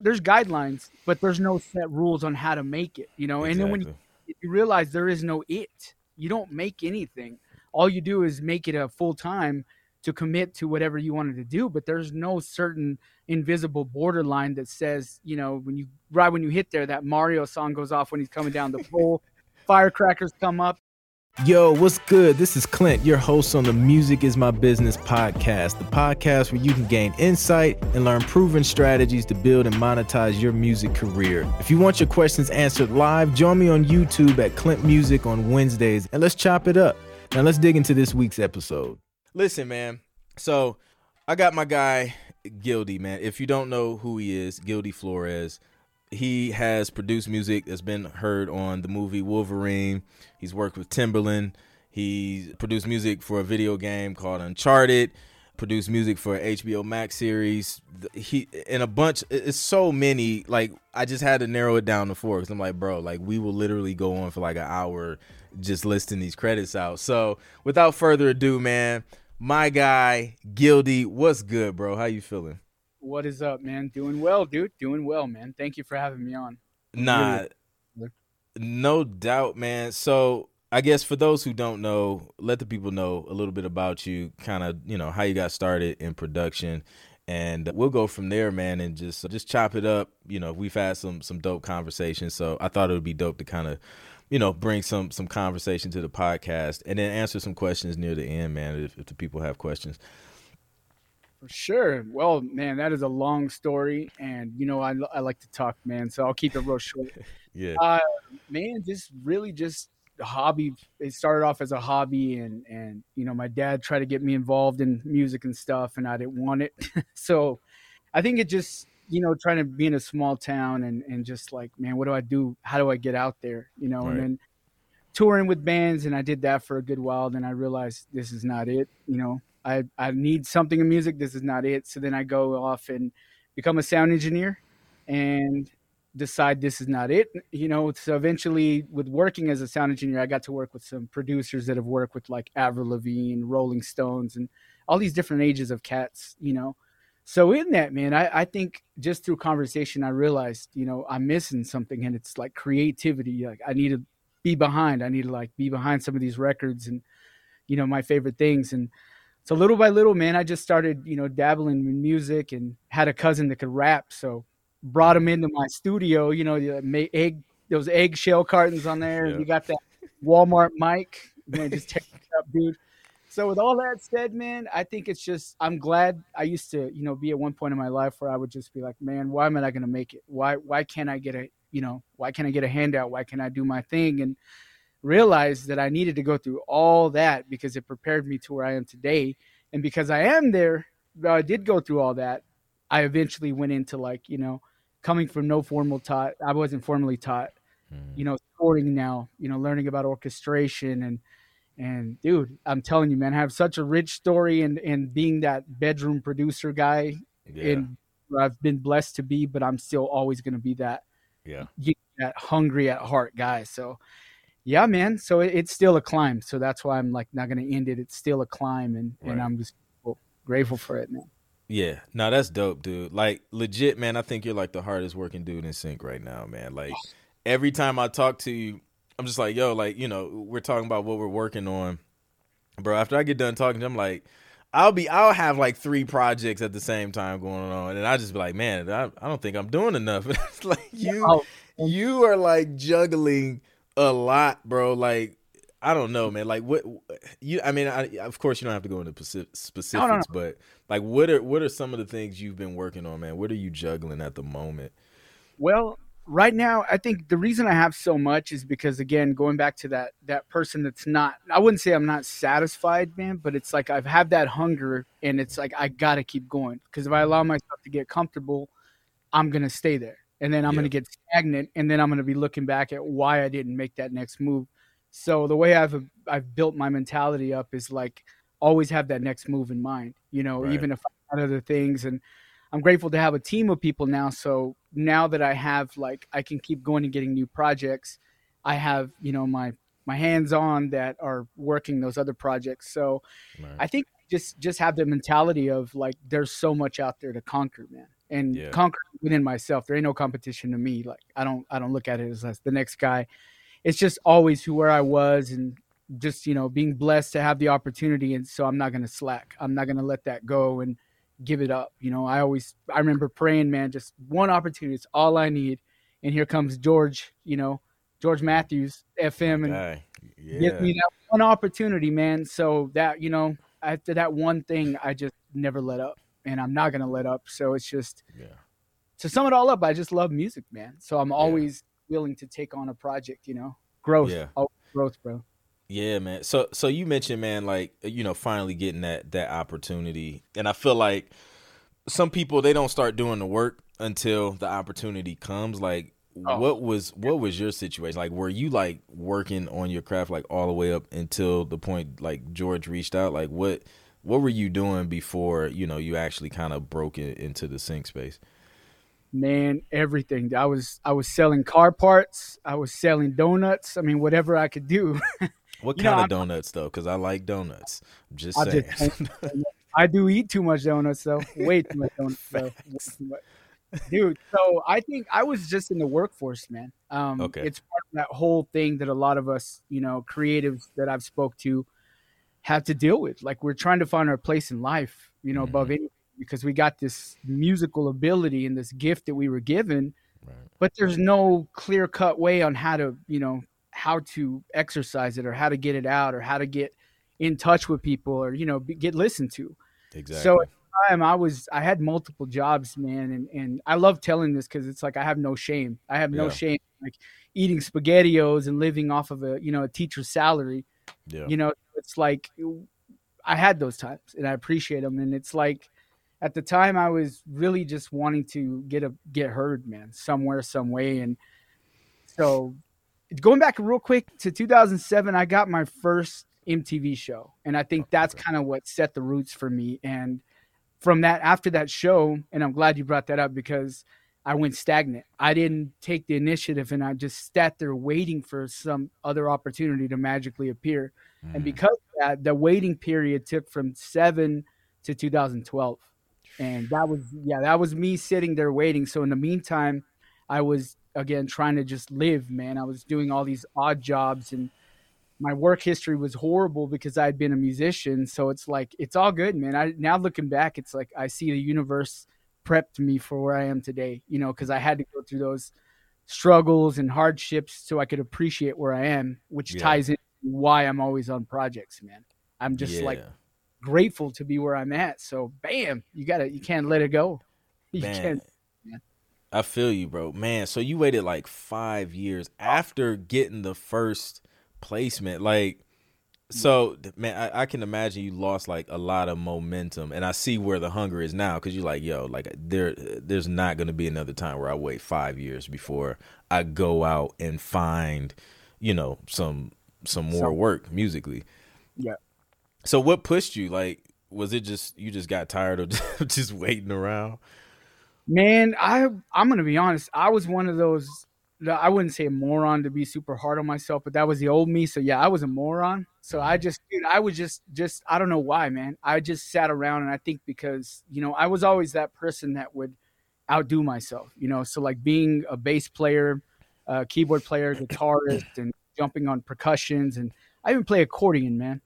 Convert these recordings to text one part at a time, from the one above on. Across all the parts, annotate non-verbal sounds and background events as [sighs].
there's guidelines, but there's no set rules on how to make it, you know. Exactly. And then when you, you realize there is no it, you don't make anything. All you do is make it a full time to commit to whatever you wanted to do, but there's no certain invisible borderline that says, you know, when you right when you hit there, that Mario song goes off when he's coming down the pole, [laughs] firecrackers come up, Yo, what's good? This is Clint, your host on the Music is My Business podcast, the podcast where you can gain insight and learn proven strategies to build and monetize your music career. If you want your questions answered live, join me on YouTube at Clint Music on Wednesdays and let's chop it up. Now, let's dig into this week's episode. Listen, man. So, I got my guy, Gildy, man. If you don't know who he is, Gildy Flores he has produced music that's been heard on the movie Wolverine. He's worked with Timbaland. He produced music for a video game called Uncharted. Produced music for HBO Max series. He and a bunch. It's so many. Like I just had to narrow it down to four because I'm like, bro, like we will literally go on for like an hour just listing these credits out. So without further ado, man, my guy Gildy, what's good, bro? How you feeling? What is up, man? Doing well, dude. Doing well, man. Thank you for having me on. Nah, really... no doubt, man. So I guess for those who don't know, let the people know a little bit about you, kind of, you know, how you got started in production, and we'll go from there, man, and just just chop it up. You know, we've had some some dope conversations, so I thought it would be dope to kind of, you know, bring some some conversation to the podcast, and then answer some questions near the end, man, if, if the people have questions. For sure. Well, man, that is a long story, and you know I, I like to talk, man. So I'll keep it real short. [laughs] yeah. Uh, man, just really just hobby. It started off as a hobby, and and you know my dad tried to get me involved in music and stuff, and I didn't want it. [laughs] so I think it just you know trying to be in a small town and and just like man, what do I do? How do I get out there? You know, right. and then touring with bands, and I did that for a good while. Then I realized this is not it. You know, I, I need something in music. This is not it. So then I go off and become a sound engineer and decide this is not it. You know, so eventually with working as a sound engineer, I got to work with some producers that have worked with like Avril Lavigne, Rolling Stones, and all these different ages of cats, you know. So in that, man, I, I think just through conversation, I realized, you know, I'm missing something and it's like creativity. Like I need to be behind. I need to like be behind some of these records and, you know, my favorite things. And so little by little, man, I just started, you know, dabbling in music and had a cousin that could rap. So brought him into my studio, you know, the egg, those eggshell cartons on there. Yeah. You got that Walmart mic, man, just take it up, dude. So with all that said, man, I think it's just I'm glad I used to, you know, be at one point in my life where I would just be like, man, why am I not going to make it? Why why can't I get a, you know, why can't I get a handout? Why can't I do my thing? And realized that I needed to go through all that because it prepared me to where I am today. And because I am there, I did go through all that. I eventually went into like, you know, coming from no formal taught, I wasn't formally taught, mm. you know, sporting now, you know, learning about orchestration and, and dude, I'm telling you, man, I have such a rich story and, and being that bedroom producer guy yeah. and I've been blessed to be, but I'm still always going to be that, yeah, that hungry at heart guy. So, yeah, man. So it, it's still a climb. So that's why I'm like not going to end it. It's still a climb, and right. and I'm just grateful for it, man. Yeah, no, that's dope, dude. Like legit, man. I think you're like the hardest working dude in sync right now, man. Like every time I talk to you, I'm just like, yo, like you know, we're talking about what we're working on, bro. After I get done talking, I'm like. I'll be I'll have like three projects at the same time going on, and I just be like, man, I, I don't think I'm doing enough. [laughs] it's like you oh. you are like juggling a lot, bro. Like I don't know, man. Like what you? I mean, I, of course you don't have to go into specifics, no, no, no. but like, what are what are some of the things you've been working on, man? What are you juggling at the moment? Well, right now, I think the reason I have so much is because again, going back to that that person that's not. I wouldn't say I'm not satisfied, man, but it's like I've had that hunger, and it's like I gotta keep going because if I allow myself to get comfortable, I'm gonna stay there and then I'm yeah. going to get stagnant, and then I'm going to be looking back at why I didn't make that next move. So the way I've I've built my mentality up is like always have that next move in mind. You know, right. even if I had other things, and I'm grateful to have a team of people now. So now that I have like I can keep going and getting new projects, I have you know my my hands on that are working those other projects. So right. I think just just have the mentality of like there's so much out there to conquer, man and Yeah. conquer within myself. There ain't no competition to me. Like I don't I don't look at it as, as the next guy. It's just always who where I was and just you know being blessed to have the opportunity and so I'm not gonna slack. I'm not gonna let that go and give it up. You know, I always I remember praying, man, just one opportunity. It's all I need. And here comes George, you know, George Matthews, FM, and Guy. give Yeah. me that one opportunity, man. So that you know, after that one thing, I just never let up, and I'm not gonna let up. So it's just Yeah. to sum it all up, I just love music, man. So I'm always willing to take on a project, you know, growth, Yeah. oh, growth, bro. Yeah, man. So so you mentioned, man, like you know, finally getting that that opportunity, and I feel like some people they don't start doing the work until the opportunity comes. Like, Oh. what was what was your situation? Like, were you like working on your craft like all the way up until the point like George reached out? Like, what what were you doing before you know you actually kind of broke it into the sync space? Man, everything. I was I was selling car parts. I was selling donuts. I mean, whatever I could do. [laughs] What You know, kind of donuts though? Because I like donuts. I'm just I saying. just I do eat too much donuts though. Way too much donuts though. Way [laughs] too much. Dude, so I think I was just in the workforce, man. Um Okay. it's part of that whole thing that a lot of us, you know, creatives that I've spoke to have to deal with. Like we're trying to find our place in life, you know, above mm-hmm. anything because we got this musical ability and this gift that we were given, Right. but there's no clear cut way on how to, you know, how to exercise it or how to get it out or how to get in touch with people or you know be, get listened to Exactly. so at the time i was i had multiple jobs man and and i love telling this because it's like i have no shame i have no Yeah. shame like eating spaghettios and living off of a you know a teacher's salary yeah. you know it's like i had those times and i appreciate them and it's like at the time i was really just wanting to get a get heard man somewhere some way. And so going back real quick to 2007 i got my first mtv show. And i think that's kind of what set the roots for me. And from that after that show and i'm glad you brought that up because i went stagnant. I didn't take the initiative and i just sat there waiting for some other opportunity to magically appear. And Mhm. because of that the waiting period took from 7 to 2012 and that was yeah that was me sitting there waiting. So in the meantime i was again trying to just live man. I was doing all these odd jobs and my work history was horrible because i'd been a musician. So it's like it's all good man. I now looking back it's like i see the universe prepped me for where i am today you know because i had to go through those struggles and hardships so i could appreciate where i am which Yeah. ties in why i'm always on projects man i'm just like grateful to be where I'm at. So bam, you gotta you can't let it go. [laughs] You Man, can't man. I feel you, bro. Man, so you waited like five years after getting the first placement. Like, so man, I, I can imagine you lost like a lot of momentum, and I see where the hunger is now because you're like, yo, like there, there's not gonna be another time where I wait five years before I go out and find, you know, some some more Some- work musically. Yeah. So what pushed you? Like, was it just you just got tired of [laughs] just waiting around? Man, I I'm gonna be honest. I was one of those. I wouldn't say a moron to be super hard on myself, but that was the old me. So yeah, I was a moron. So I just, dude, I was just, just, I don't know why, man. I just sat around, and I think because you know I was always that person that would outdo myself. You know, so like being a bass player, uh, keyboard player, guitarist, and jumping on percussions, and I even play accordion, man.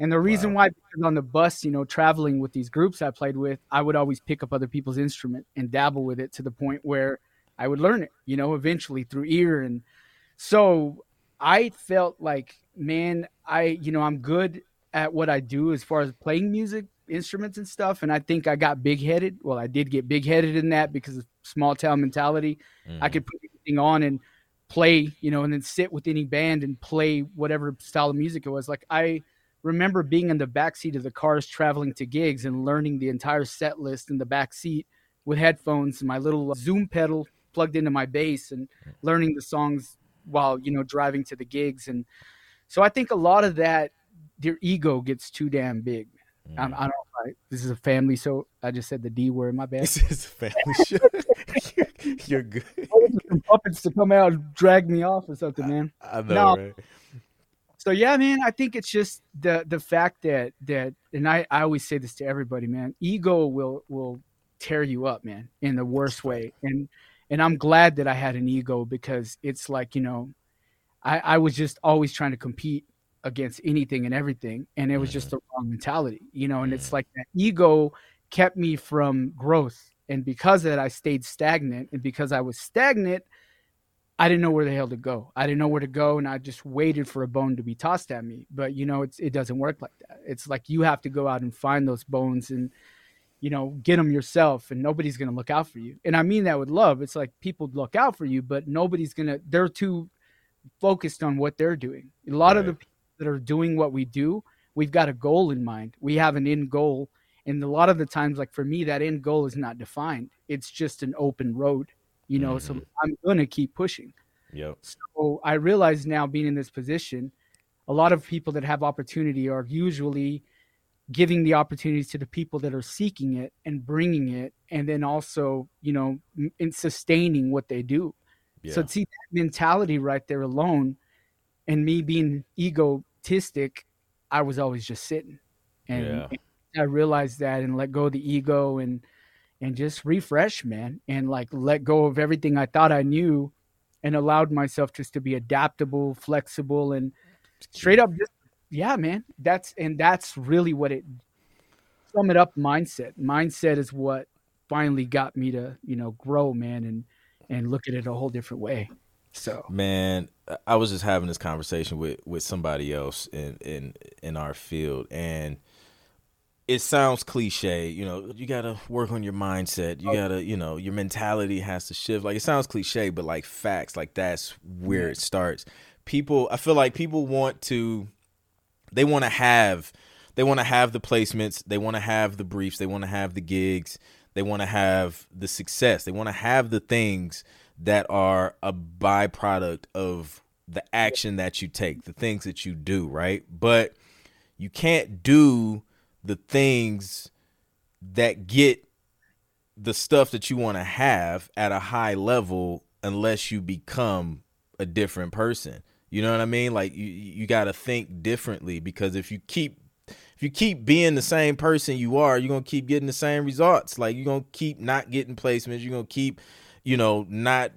And the reason Wow. why, because on the bus, you know, traveling with these groups I played with, I would always pick up other people's instrument and dabble with it to the point where I would learn it, you know, eventually through ear. And so I felt like, man, I, you know, I'm good at what I do as far as playing music, instruments and stuff. And I think I got big headed. Well, I did get big headed in that because of small town mentality. I Mhm. could put anything on and play, you know, and then sit with any band and play whatever style of music it was. Like I remember being in the back seat of the cars traveling to gigs and learning the entire set list in the back seat with headphones and my little Zoom pedal plugged into my bass and learning the songs while, you know, driving to the gigs. And so I think a lot of that their ego gets too damn big. Mhm. I'm, I don't know. This is a family, so I just said the D word. My bad. This is a family show. [laughs] You're good. [laughs] Some puppets to come out and drag me off or something, man. I know, No. right? So yeah, man, I think it's just the the fact that that and I, I always say this to everybody, man. Ego will will tear you up, man, in the worst way. And and I'm glad that I had an ego because it's like you know, I I was just always trying to compete against anything and everything, and it was just mm-hmm. the wrong mentality, you know. And it's mm-hmm. like that ego kept me from growth, and because of that, I stayed stagnant, and because I was stagnant. I didn't know where the hell to go. I didn't know where to go, and I just waited for a bone to be tossed at me. But you know, it's it doesn't work like that. It's like you have to go out and find those bones and you know, get them yourself and nobody's going to look out for you. And I mean that with love. It's like people look out for you, but nobody's going to, they're too focused on what they're doing. A lot right. of the people that are doing what we do, we've got a goal in mind. We have an end goal. And a lot of the times, like for me, that end goal is not defined. It's just an open road, you know, mm-hmm. so I'm going to keep pushing. Yep. So I realize now being in this position, a lot of people that have opportunity are usually giving the opportunities to the people that are seeking it and bringing it and then also you know in sustaining what they do yeah. so see that mentality right there alone and me being egotistic i was always just sitting and, yeah. and i realized that and let go of the ego and and just refresh man and like let go of everything i thought i knew and allowed myself just to be adaptable flexible and straight up just yeah, man. That's and that's really what it sum it up mindset. Mindset is what finally got me to, you know, grow, man, and and look at it a whole different way. So Man, I was just having this conversation with with somebody else in in in our field and it sounds cliche, you know, you got to work on your mindset. You got to, you know, your mentality has to shift. Like it sounds cliche, but like facts, like that's where it starts. People, I feel like people want to they want to have they want to have the placements, they want to have the briefs, they want to have the gigs, they want to have the success. They want to have the things that are a byproduct of the action that you take, the things that you do, right? But you can't do the things that get the stuff that you want to have at a high level unless you become a different person. You know what I mean? Like you you got to think differently because if you keep if you keep being the same person you are, you're going to keep getting the same results. Like you're going to keep not getting placements, you're going to keep, you know, not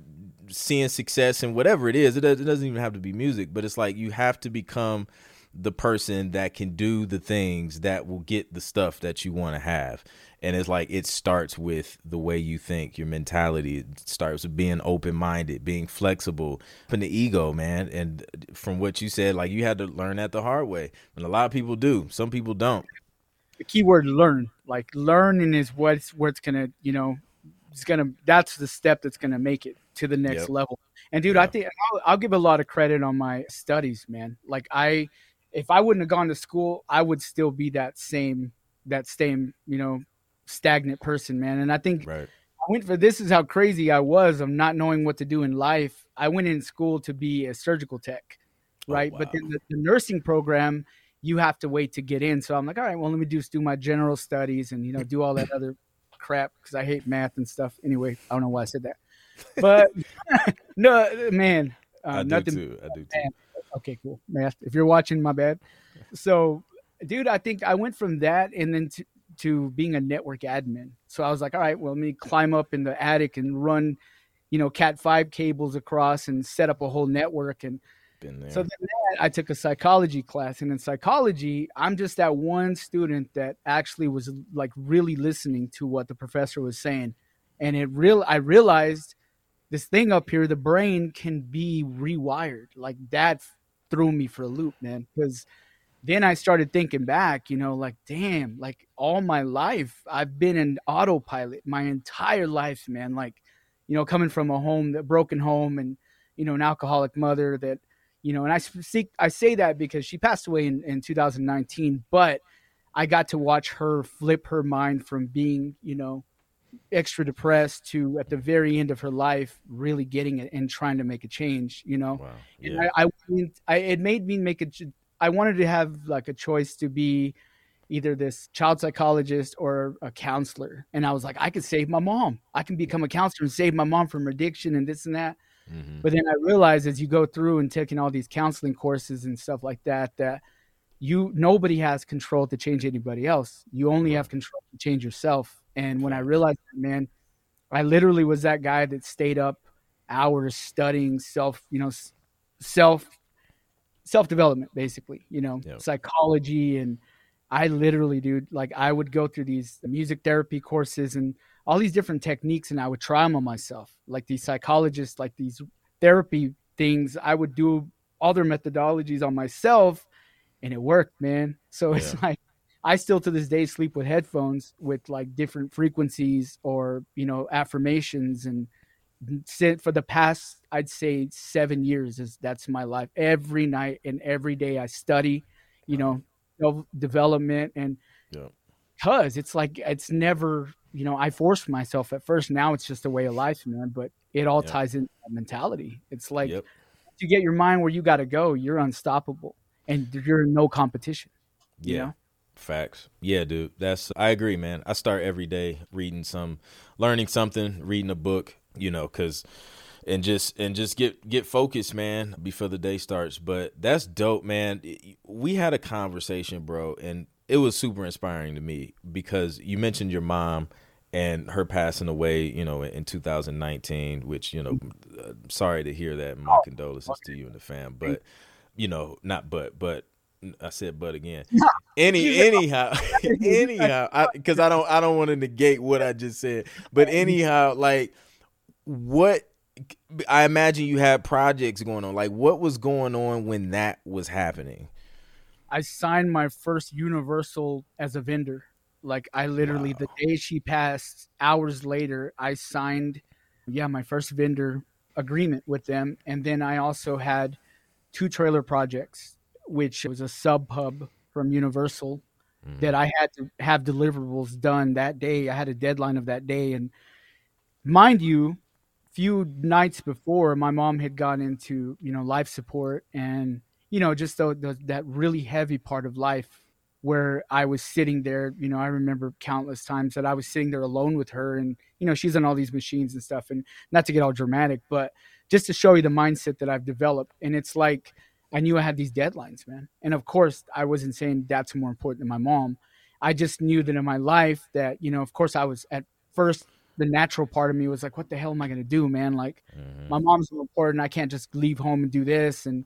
seeing success and whatever it is. It, does, it doesn't even have to be music, but it's like you have to become the person that can do the things that will get the stuff that you want to have. And it's like it starts with the way you think. Your mentality it starts with being open-minded being flexible and the ego man. And from what you said like you had to learn that the hard way. And a lot of people do. Some people don't. The key word learn. Like learning is what's what's gonna you know it's gonna that's the step that's gonna make it to the next yep. level. And dude i think I'll, I'll give a lot of credit on my studies man. Like i if i wouldn't have gone to school i would still be that same that same you know stagnant person, man. And I think right. I went for this is how crazy I was of not knowing what to do in life. I went in school to be a surgical tech, oh, right? Oh, wow. But then the, the, nursing program, you have to wait to get in. So I'm like, all right, well, let me just do my general studies and you know do all that other crap because I hate math and stuff. Anyway, I don't know why I said that, but [laughs] no, man, uh, I nothing. Do too. I do too. Okay, cool. Math. If you're watching, my bad. So, dude, I think I went from that and then to, to being a network admin. So I was like, all right, well, let me climb up in the attic and run, you know, Cat five cables across and set up a whole network. And so then I took a psychology class, and in psychology, I'm just that one student that actually was like really listening to what the professor was saying, and it real I realized this thing up here, the brain can be rewired. Like that threw me for a loop, man, because then I started thinking back, you know, like, damn, like all my life, I've been an autopilot my entire life, man. Like, you know, coming from a home, a broken home, and, you know, an alcoholic mother that, you know, and I seek, I say that because she passed away in, in 2019, but I got to watch her flip her mind from being, you know, extra depressed to at the very end of her life really getting it and trying to make a change you know wow. yeah. and I, I, I, it made me make a I wanted to have like a choice to be either this child psychologist or a counselor. And I was like, I could save my mom. I can become a counselor and save my mom from addiction and this and that. Mm-hmm. But then I realized as you go through and taking all these counseling courses and stuff like that, that you nobody has control to change anybody else. You only have control to change yourself. And when I realized that, man, I literally was that guy that stayed up hours studying self, you know, self self development, basically, you know, yep. psychology. And I literally, dude, like I would go through these music therapy courses and all these different techniques and I would try them on myself. Like these psychologists, like these therapy things, I would do all their methodologies on myself and it worked, man. So it's like I still to this day sleep with headphones with like different frequencies or, you know, affirmations and for the past I'd say 7 years is that's my life. Every night and every day I study, you know, self development and yeah. cuz it's like it's never, you know, I forced myself at first. Now it's just a way of life, man, but it all yeah. ties into mentality. It's like yep. you get your mind where you got to go, you're unstoppable and you're in no competition. Yeah. Know? Facts. Yeah, dude. That's I agree, man. I start every day reading some learning something, reading a book, you know, cuz and just and just get get focused, man, before the day starts. But that's dope, man. We had a conversation, bro, and it was super inspiring to me because you mentioned your mom and her passing away, you know, in 2019, which, you know, uh, sorry to hear that. My condolences to you and the fam, but you know, not but, but I said but again. Any anyhow, [laughs] anyhow, because I, I don't I don't want to negate what I just said, but anyhow, like what I imagine you had projects going on. Like what was going on when that was happening? I signed my first Universal as a vendor. Like I literally wow. the day she passed, hours later, I signed yeah, my first vendor agreement with them and then I also had two trailer projects, which was a sub hub from Universal mm. that I had to have deliverables done that day. I had a deadline of that day. And mind you, few nights before my mom had gone into, you know, life support and, you know, just the, the, that really heavy part of life where I was sitting there, you know, I remember countless times that I was sitting there alone with her and, you know, she's on all these machines and stuff and not to get all dramatic, but just to show you the mindset that I've developed. And it's like I knew I had these deadlines, man. And of course, I wasn't saying that's more important than my mom. I just knew that in my life that, you know, of course I was at first the natural part of me was like, what the hell am I gonna do, man? Like mm-hmm. my mom's so important. I can't just leave home and do this. And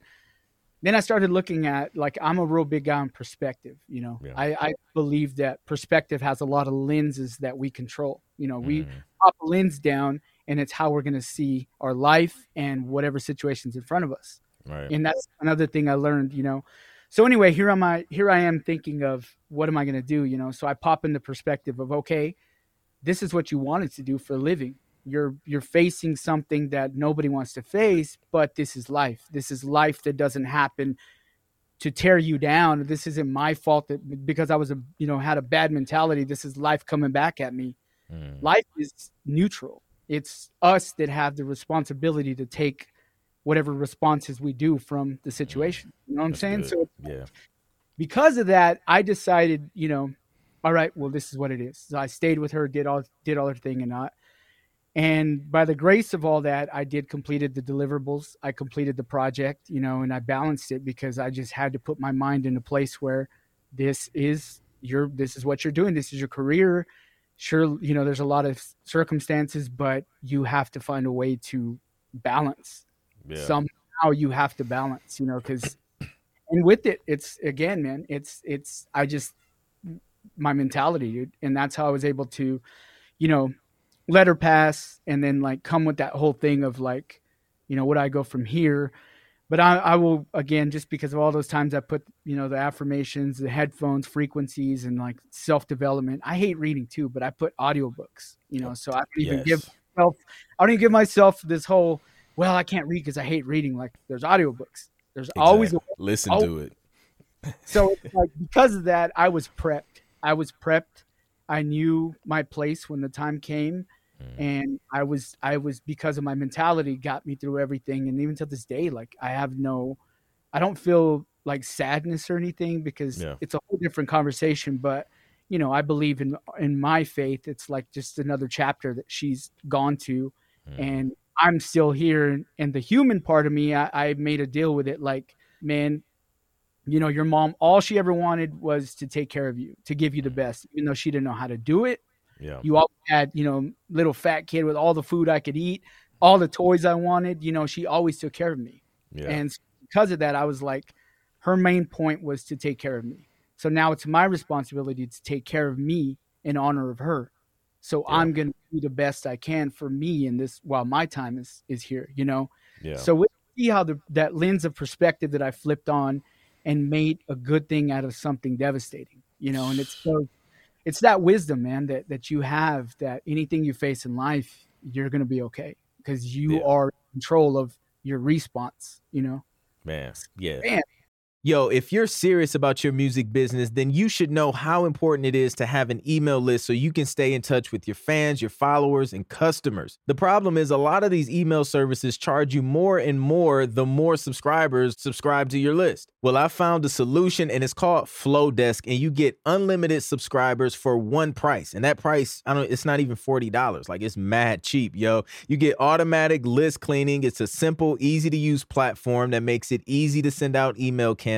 then I started looking at like I'm a real big guy on perspective. You know, yeah. I, I believe that perspective has a lot of lenses that we control. You know, mm-hmm. we pop a lens down and it's how we're going to see our life and whatever situations in front of us. Right. And that's another thing I learned, you know. So anyway, here am I here I am thinking of what am I going to do, you know? So I pop in the perspective of okay, this is what you wanted to do for a living. You're you're facing something that nobody wants to face, but this is life. This is life that doesn't happen to tear you down. This isn't my fault that because I was a you know had a bad mentality. This is life coming back at me. Mm. Life is neutral it's us that have the responsibility to take whatever responses we do from the mm-hmm. situation. You know what I'm saying? Good. So yeah. Because of that, I decided, you know, all right, well, this is what it is. So I stayed with her, did all did all her thing and not. And by the grace of all that, I did completed the deliverables. I completed the project, you know, and I balanced it because I just had to put my mind in a place where this is your this is what you're doing. This is your career sure you know there's a lot of circumstances but you have to find a way to balance yeah. somehow you have to balance you know because and with it it's again man it's it's i just my mentality dude and that's how i was able to you know let her pass and then like come with that whole thing of like you know would i go from here but I, I, will again just because of all those times I put you know the affirmations, the headphones, frequencies, and like self development. I hate reading too, but I put audiobooks. You know, so I don't even yes. give myself I don't even give myself this whole well I can't read because I hate reading. Like there's audiobooks. There's exactly. always a, listen always, to it. [laughs] so like because of that, I was prepped. I was prepped. I knew my place when the time came Mm. And I was I was because of my mentality got me through everything and even to this day like I have no I don't feel like sadness or anything because yeah. it's a whole different conversation but you know I believe in in my faith it's like just another chapter that she's gone to mm. and I'm still here and, and the human part of me I, I made a deal with it like man you know, your mom, all she ever wanted was to take care of you, to give you the best, even though she didn't know how to do it. Yeah. You all had, you know, little fat kid with all the food I could eat, all the toys I wanted. You know, she always took care of me. Yeah. And because of that, I was like, her main point was to take care of me. So now it's my responsibility to take care of me in honor of her. So Yeah. I'm going to do the best I can for me in this while my time is is here, you know. yeah. So we see how the that lens of perspective that I flipped on and made a good thing out of something devastating, you know, and it's so it's that wisdom, man, that that you have that anything you face in life, you're going to be okay because you Yeah. are in control of your response, you know. Man, yeah. Man. Yo, if you're serious about your music business, then you should know how important it is to have an email list so you can stay in touch with your fans, your followers, and customers. The problem is a lot of these email services charge you more and more the more subscribers subscribe to your list. Well, I found a solution and it's called Flodesk and you get unlimited subscribers for one price. And that price, I don't it's not even $40. Like it's mad cheap, yo. You get automatic list cleaning. It's a simple, easy to use platform that makes it easy to send out email campaigns.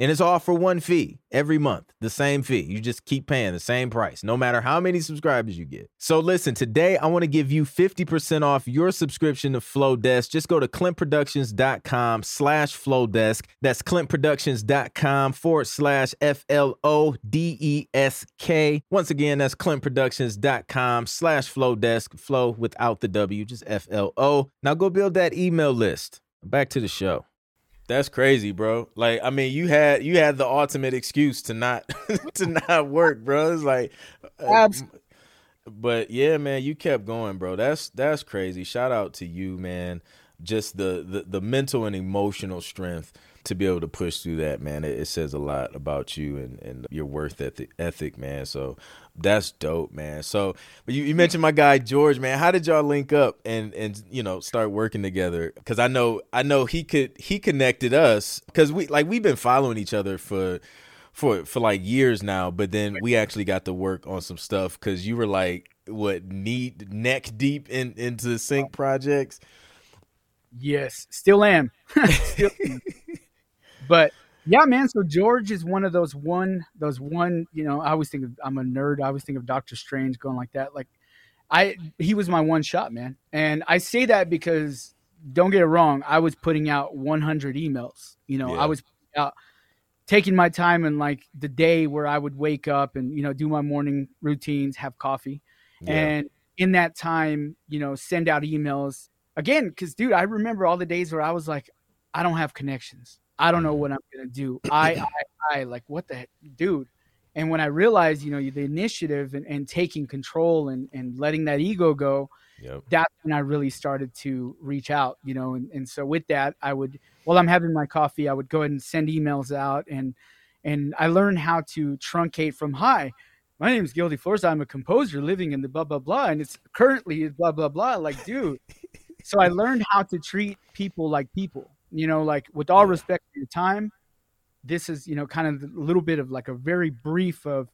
And it's all for one fee every month, the same fee. You just keep paying the same price, no matter how many subscribers you get. So listen, today I want to give you 50% off your subscription to Flodesk. Just go to clintproductions.com slash Flodesk. That's clintproductions.com forward slash F L O D E S K. Once again, that's clintproductions.com slash Flodesk. Flow without the W, just F L O. Now go build that email list. Back to the show. That's crazy, bro. Like, I mean, you had you had the ultimate excuse to not [laughs] to not work, bro. It's like, uh, but yeah, man, you kept going, bro. That's that's crazy. Shout out to you, man. Just the the, the mental and emotional strength to be able to push through that, man. It, it says a lot about you and, and your worth ethic, ethic, man. So that's dope, man. So, but you, you mentioned my guy George, man. How did y'all link up and and you know start working together? Because I know I know he could he connected us because we like we've been following each other for for for like years now. But then we actually got to work on some stuff because you were like what knee neck deep in into sync projects. Yes, still am. [laughs] Still am. [laughs] but yeah, man. So George is one of those one, those one. You know, I always think of I'm a nerd. I always think of Doctor Strange going like that. Like, I he was my one shot, man. And I say that because don't get it wrong. I was putting out 100 emails. You know, Yeah. I was out taking my time and like the day where I would wake up and you know do my morning routines, have coffee, Yeah. and in that time, you know, send out emails again. Because, dude, I remember all the days where I was like, I don't have connections. I don't know what I'm gonna do. I, I, I, like, what the heck, dude? And when I realized, you know, the initiative and, and taking control and, and letting that ego go, Yep. that's when I really started to reach out, you know. And, and so with that, I would, while I'm having my coffee, I would go ahead and send emails out, and and I learned how to truncate from hi. My name is Gildy Flores. I'm a composer living in the blah blah blah, and it's currently blah blah blah. Like, dude. so I learned how to treat people like people. You know, like with all Yeah. respect to your time. This is, you know, kind of a little bit of like a very brief of,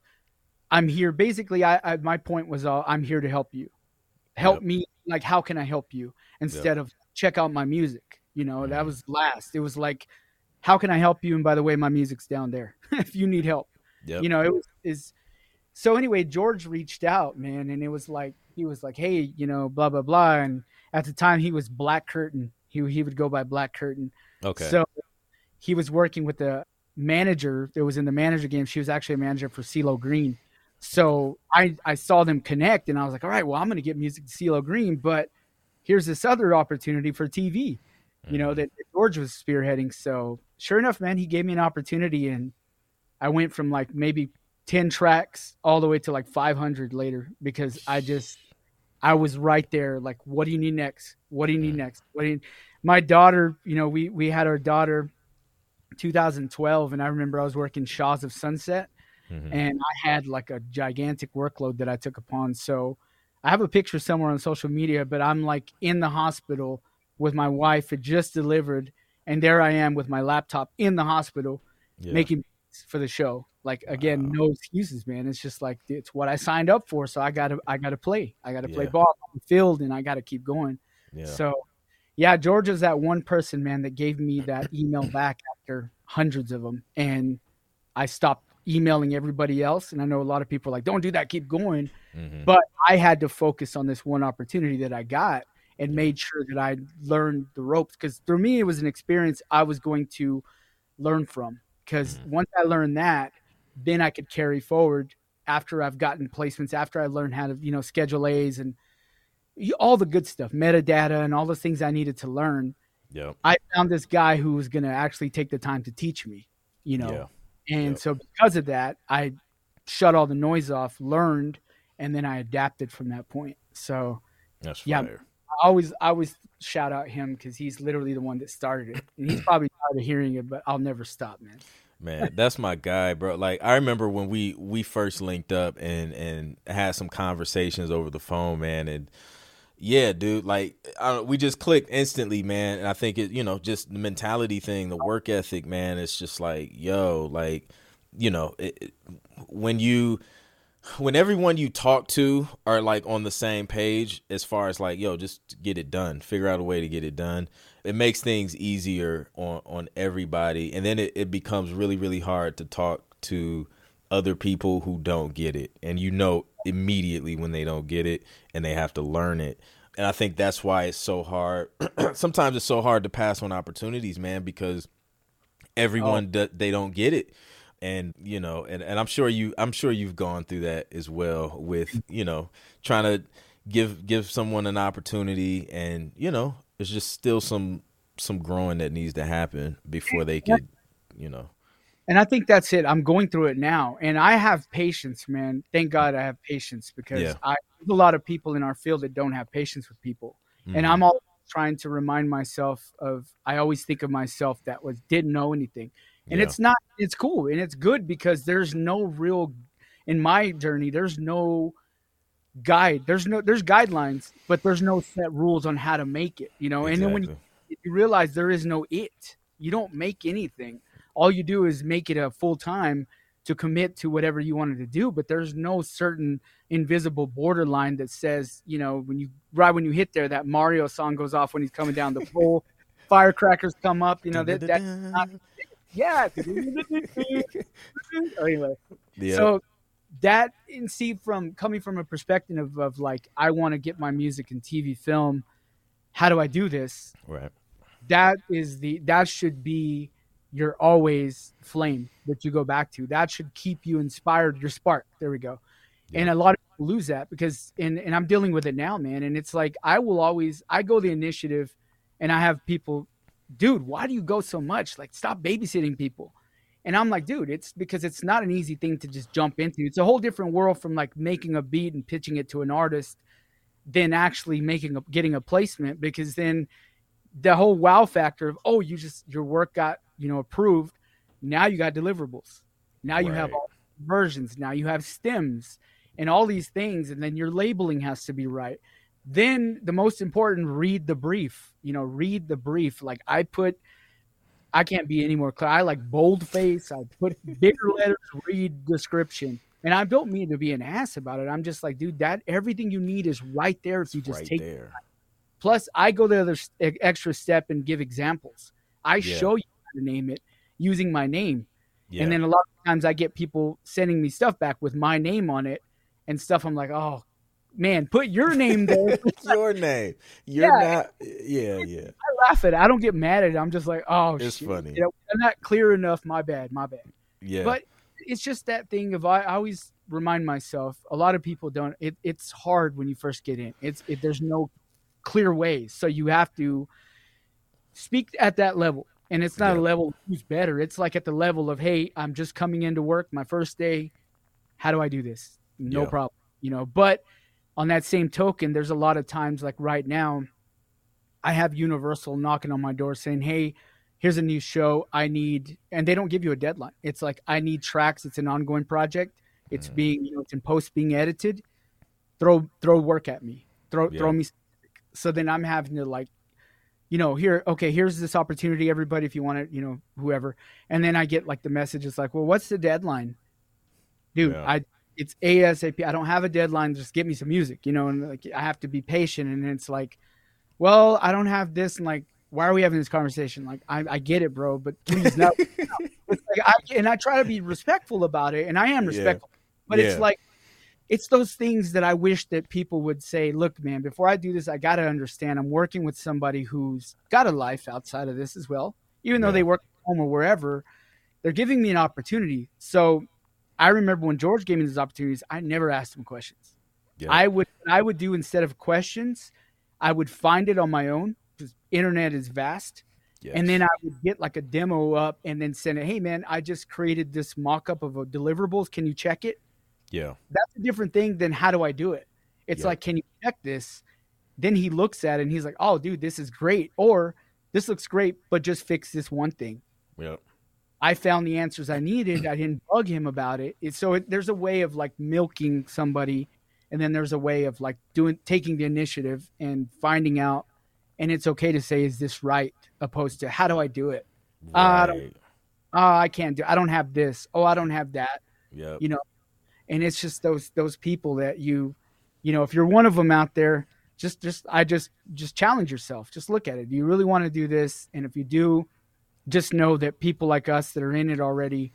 I'm here. Basically, I, I my point was, uh, I'm here to help you help Yep. me like how can i help you instead of check out my music you know that Mhm. was last it was like how can i help you and by the way my music's down there [laughs] if you need help Yep. you know it was is so anyway george reached out man and it was like he was like hey you know blah blah blah and at the time he was black curtain he, he would go by black curtain okay. so he was working with the manager that was in the manager game. She was actually a manager for CeeLo Green. So I, I saw them connect and I was like, all right, well, I'm going to get music to CeeLo Green, but here's this other opportunity for TV, you know, Mhm. that George was spearheading. So sure enough, man, he gave me an opportunity and I went from like maybe 10 tracks all the way to like 500 later because I just, I was right there. Like, what do you need next? What do you need Mm. next? What do you, my daughter, you know, we, we had our daughter 2012 and I remember I was working Shahs of Sunset Mhm. and I had like a gigantic workload that I took upon. So I have a picture somewhere on social media, but I'm like in the hospital with my wife. It just delivered, and there I am with my laptop in the hospital Yeah. making for the show. Like again, Wow. no excuses, man. It's just like it's what I signed up for, so I gotta I gotta play. I gotta play Yeah. ball on the field, and I gotta keep going. yeah. So, yeah, George's that one person, man, that gave me that email back after hundreds of them, and I stopped emailing everybody else. And I know a lot of people are like, "Don't do that, keep going." Mm-hmm. But I had to focus on this one opportunity that I got and made sure that I learned the ropes because for me it was an experience I was going to learn from. Because mm-hmm. once I learned that, then I could carry forward after I've gotten placements, after I learned how to you know schedule A's and all the good stuff, metadata, and all the things I needed to learn. Yeah, I found this guy who was going to actually take the time to teach me. You know, yeah. and yep. so because of that, I shut all the noise off, learned, and then I adapted from that point. So that's yeah, fire. I always I always shout out him because he's literally the one that started it, and he's probably tired of hearing it, but I'll never stop, man. Man, that's my guy, bro. Like I remember when we we first linked up and and had some conversations over the phone, man, and yeah, dude, like I, we just clicked instantly, man. And I think it, you know, just the mentality thing, the work ethic, man. It's just like, yo, like, you know, it, it, when you when everyone you talk to are like on the same page as far as like yo just get it done figure out a way to get it done it makes things easier on on everybody and then it, it becomes really really hard to talk to other people who don't get it and you know immediately when they don't get it and they have to learn it. And i think that's why it's so hard. [clears throat] Sometimes it's so hard to pass on opportunities man because everyone oh. they don't get it. And you know and, and i'm sure you i'm sure you've gone through that as well with you know trying to give give someone an opportunity and you know there's just still some some growing that needs to happen before they could you know and i think that's it. I'm going through it now. And i have patience man. Thank god i have patience because yeah. i a lot of people in our field that don't have patience with people. Mm-hmm. and i'm all trying to remind myself of i always think of myself that was didn't know anything. And yeah. it's not it's cool. And it's good because there's no real in my journey there's no guide. There's no there's guidelines but there's no set rules on how to make it you know? Exactly. and then when you, you realize there is no it you don't make anything all you do is make it a full time to commit to whatever you wanted to do but there's no certain invisible borderline that says you know when you right when you hit there that mario song goes off when he's coming down the [laughs] pole firecrackers come up you know that, that's [laughs] not yeah. [laughs] anyway, yep. so that and see from coming from a perspective of, of like I want to get my music in TV film. How do I do this? Right. That is the that should be your always flame that you go back to. That should keep you inspired. Your spark. There we go. Yeah. And a lot of people lose that because and and I'm dealing with it now, man. And it's like I will always I go the initiative, and I have people dude, why do you go so much? Like, stop babysitting people. And I'm like, dude, it's because it's not an easy thing to just jump into. It's a whole different world from like making a beat and pitching it to an artist than actually making a getting a placement because then the whole wow factor of oh you just your work got you know approved now you got deliverables now you right. have all versions now you have stems and all these things and then your labeling has to be right then the most important, read the brief. You know, read the brief. Like I put, I can't be any more clear. I like boldface. I put [laughs] bigger letters. Read description. And I don't mean to be an ass about it. I'm just like, dude, that everything you need is right there if you just right take there. it. Plus, I go the other extra step and give examples. I yeah. show you how to name it using my name. Yeah. And then a lot of times I get people sending me stuff back with my name on it and stuff. I'm like, oh man, put your name [laughs] there. Put your name. You're yeah. not. Yeah, yeah. I laugh at it. I don't get mad at it. I'm just like, oh, it's shit. funny. You know, I'm not clear enough. My bad. My bad. Yeah. But it's just that thing of I, I always remind myself. A lot of people don't. It, it's hard when you first get in. It's it, there's no clear ways, so you have to speak at that level. And it's not yeah. a level who's better. It's like at the level of, hey, I'm just coming into work, my first day. How do I do this? No yeah. problem. You know, but on that same token, there's a lot of times like right now, I have Universal knocking on my door saying, "Hey, here's a new show. I need," and they don't give you a deadline. It's like I need tracks. It's an ongoing project. It's mm. being, you know, it's in post being edited. Throw throw work at me. Throw yeah. throw me. So then I'm having to like, you know, here, okay, here's this opportunity, everybody, if you want it, you know, whoever. And then I get like the message. It's like, well, what's the deadline, dude? Yeah. I it's ASAP. I don't have a deadline. Just get me some music, you know, and like I have to be patient. And it's like, well, I don't have this. And like, why are we having this conversation? Like, I, I get it, bro, but please no. [laughs] like I, and I try to be respectful about it, and I am respectful, yeah. but yeah. it's like, it's those things that I wish that people would say, look, man, before I do this, I got to understand I'm working with somebody who's got a life outside of this as well. Even though they work home or wherever, they're giving me an opportunity. So I remember when George gave me these opportunities, I never asked him questions. Yeah. I would I would do instead of questions, I would find it on my own because internet is vast. Yes. And then I would get like a demo up and then send it. Hey man, I just created this mock up of a deliverables. Can you check it? Yeah. That's a different thing than how do I do it? It's like, can you check this? Then he looks at it and he's like, Oh, dude, this is great. Or this looks great, but just fix this one thing. Yep. I found the answers I needed. I didn't bug him about it. so it, there's a way of like milking somebody, and then there's a way of like doing taking the initiative and finding out. And it's okay to say, "Is this right?" Opposed to, "How do I do it?" Right. Uh, I don't. Oh, I can't do. I don't have this. Oh, I don't have that. Yeah. You know, and it's just those those people that you, you know, if you're one of them out there, just just I just just challenge yourself. Just look at it. Do you really want to do this? And if you do, just know that people like us that are in it already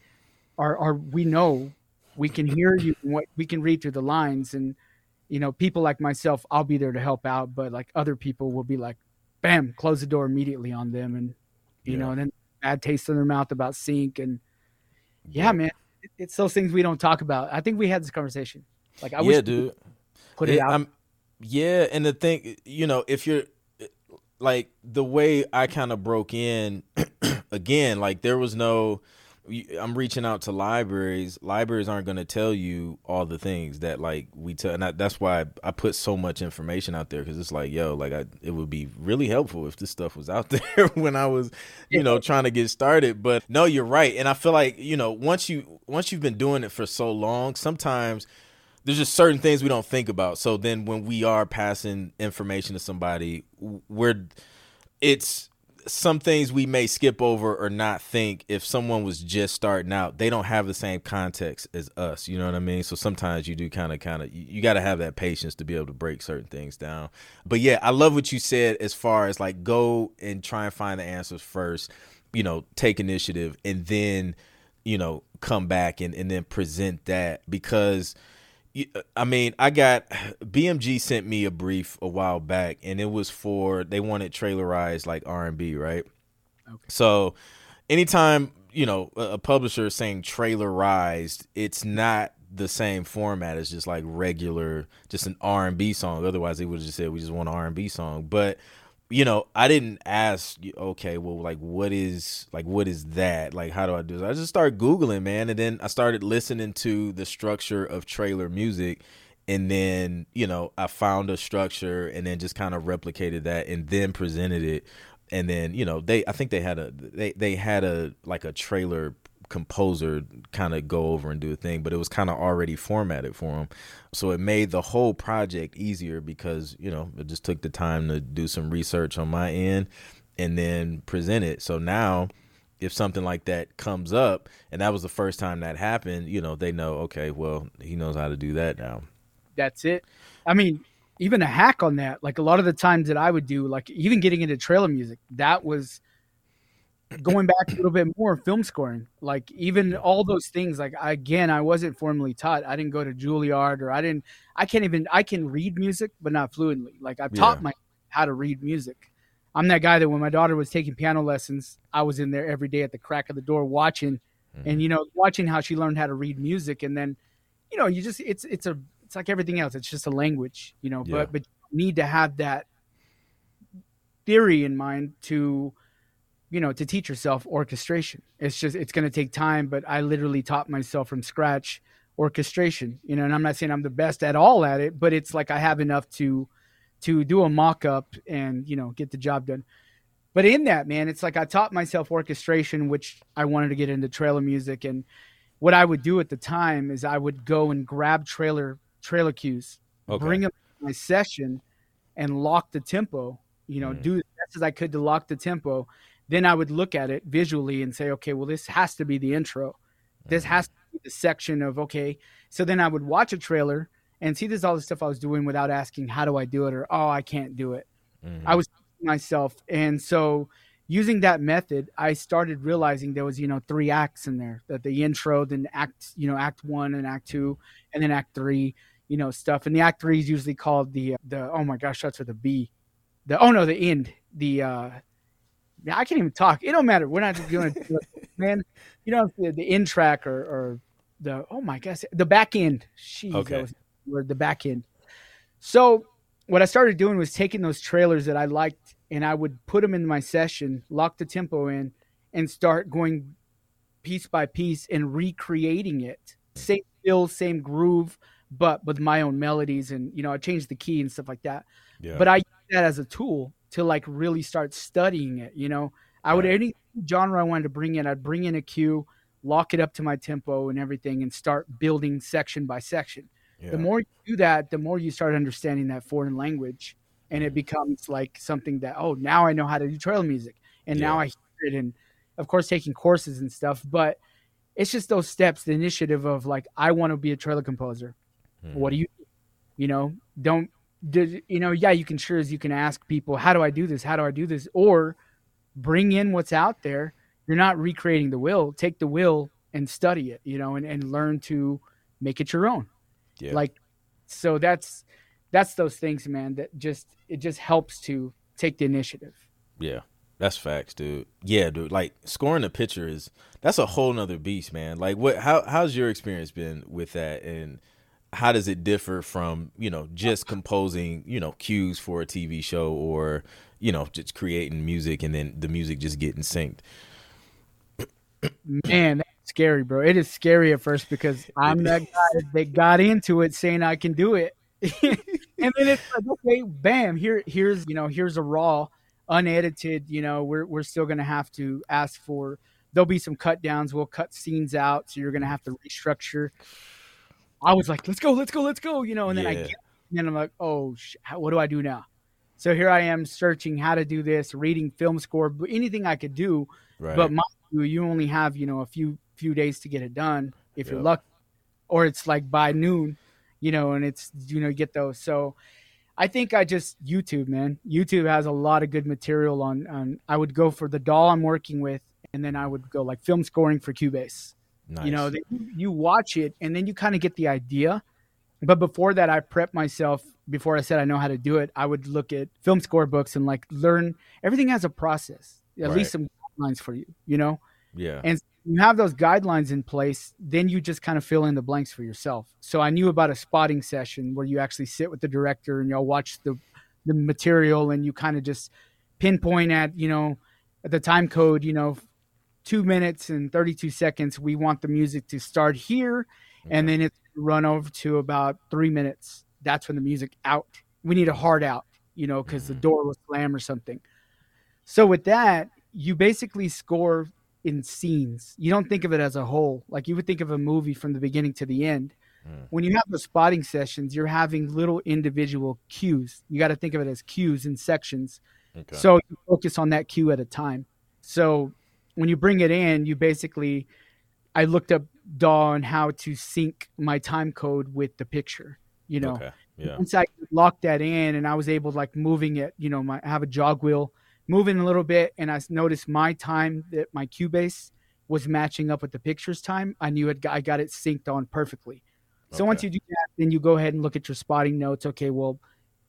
are are we know we can hear you what we can read through the lines and you know people like myself I'll be there to help out but like other people will be like bam close the door immediately on them and you yeah. know and then bad taste in their mouth about sync and yeah, yeah. man it's those things we don't talk about. I think we had this conversation. Like I yeah, wish dude. put it, it out. I'm, yeah and the thing you know if you're like the way I kind of broke in [clears throat] again, like there was no I'm reaching out to libraries. Libraries aren't going to tell you all the things that like we tell, and I, that's why I, I, put so much information out there because it's like, yo, like I, it would be really helpful if this stuff was out [laughs] there when I was, you know, trying to get started. But no, you're right, and I feel like you know once you once you've been doing it for so long, sometimes there's just certain things we don't think about. So then when we are passing information to somebody, we're it's some things we may skip over or not think if someone was just starting out they don't have the same context as us you know what i mean? So sometimes you do kind of kind of you, got to have that patience to be able to break certain things down. But yeah i love what you said as far as like go and try and find the answers first you know take initiative and then you know come back and, and then present that because I mean, I got [sighs] BMG sent me a brief a while back, and it was for they wanted trailerized like R and B, right? Okay. So, anytime you know a, publisher is saying trailerized, it's not the same format as just like regular, just an R and B song. Otherwise, they would have just said we just want an R and B song. But you know, I didn't ask, okay, well, like, what is, like, what is that? Like, how do I do this? I just started Googling, man. And then I started listening to the structure of trailer music. And then, you know, I found a structure and then just kind of replicated that and then presented it. And then, you know, they, I think they had a, they, they had a, like a trailer composer kind of go over and do a thing, but it was kind of already formatted for him. So it made the whole project easier because, you know, it just took the time to do some research on my end and then present it. So now if something like that comes up and that was the first time that happened, you know, they know, okay, well, he knows how to do that now. That's it. I mean, even a hack on that, like a lot of the times that I would do, like even getting into trailer music, that was going back a little bit more film scoring like even all those things like again i wasn't formally taught i didn't go to juilliard or i didn't i can't even i can read music but not fluently like i've taught yeah. my how to read music i'm that guy that when my daughter was taking piano lessons i was in there every day at the crack of the door watching mm-hmm. and you know watching how she learned how to read music and then you know you just it's it's a it's like everything else it's just a language you know yeah. but but you need to have that theory in mind to you know to teach yourself orchestration it's just it's going to take time but i literally taught myself from scratch orchestration you know and i'm not saying i'm the best at all at it but it's like i have enough to to do a mock-up and you know get the job done but in that man it's like i taught myself orchestration which i wanted to get into trailer music and what i would do at the time is i would go and grab trailer trailer cues okay. bring them to my session and lock the tempo you know mm. do the best as i could to lock the tempo then I would look at it visually and say, okay, well, this has to be the intro. This mm-hmm. has to be the section of, okay. So then I would watch a trailer and see this all the stuff I was doing without asking, how do I do it? Or, oh, I can't do it. Mm-hmm. I was myself. And so using that method, I started realizing there was, you know, three acts in there. That the intro, then act, you know, act one and act two, and then act three, you know, stuff. And the act three is usually called the the oh my gosh, that's with the B. The oh no, the end. The uh I can't even talk. It don't matter. We're not doing it, [laughs] man. You know the, the end track or, or the oh my gosh, the back end. Jeez, Okay. or the back end. So what I started doing was taking those trailers that I liked and I would put them in my session, lock the tempo in, and start going piece by piece and recreating it. Same feel, same groove, but with my own melodies and you know, I changed the key and stuff like that. Yeah. But I use that as a tool to like really start studying it. You know, I would any genre I wanted to bring in, I'd bring in a cue, lock it up to my tempo and everything, and start building section by section. yeah. The more you do that, the more you start understanding that foreign language, and Mm-hmm. it becomes like something that oh now I know how to do trail music, and now I hear it, and of course taking courses and stuff, but it's just those steps, the initiative of like I want to be a trailer composer. Mhm. What do you, do? you know, don't do, you know? Yeah, you can sure as you can ask people, how do I do this? How do I do this? Or bring in what's out there. You're not recreating the will. Take the will and study it, you know, and, and learn to make it your own. Yeah. Like, so that's that's those things, man. That just it just helps to take the initiative. Yeah, that's facts, dude. Yeah, dude. Like scoring a picture is that's a whole nother beast, man. Like what? How how's your experience been with that, and how does it differ from you know just composing you know cues for a TV show or you know just creating music and then the music just getting synced? Man, that's scary, bro. It is scary at first because I'm that guy that got into it saying I can do it. [laughs] and then it's like, okay, bam, here here's you know, here's a raw, unedited, you know, we're we're still gonna have to ask for there'll be some cut downs, we'll cut scenes out, so you're gonna have to restructure. I was like, let's go, let's go, let's go, you know, and then I get, and then I'm like, oh sh- what do I do now? So here I am searching how to do this, reading film score, anything I could do, Right. but mind you, only have you know a few few days to get it done if you're lucky, or it's like by noon, you know, and it's you know you get those. So I think I just YouTube, man. YouTube has a lot of good material on. on I would go for the DAW I'm working with, and then I would go like film scoring for Cubase. Nice. You know, you, you watch it and then you kind of get the idea. But before that, I prep myself. Before I said I know how to do it, I would look at film score books and like learn. Everything has a process, at Right. least some guidelines for you. You know, yeah. and you have those guidelines in place, then you just kind of fill in the blanks for yourself. So I knew about a spotting session where you actually sit with the director and y'all watch the the material and you kind of just pinpoint at you know at the time code you know two minutes and 32 seconds we want the music to start here. And then it's run over to about three minutes. That's when the music out. We need a hard out you know because the door will slam or something. So with that you basically score in scenes. You don't think of it as a whole. Like you would think of a movie from the beginning to the end. Mm. when you have the spotting sessions you're having little individual cues. You got to think of it as cues in sections. Okay. so you focus on that cue at a time. So when you bring it in, you basically, I looked up DAW and how to sync my time code with the picture. You know, okay. Yeah. once I locked that in and I was able to like moving it, you know, my I have a jog wheel moving a little bit, and I noticed my time that my Cubase was matching up with the picture's time. I knew it. I got it synced on perfectly. So once you do that, then you go ahead and look at your spotting notes. Okay, well,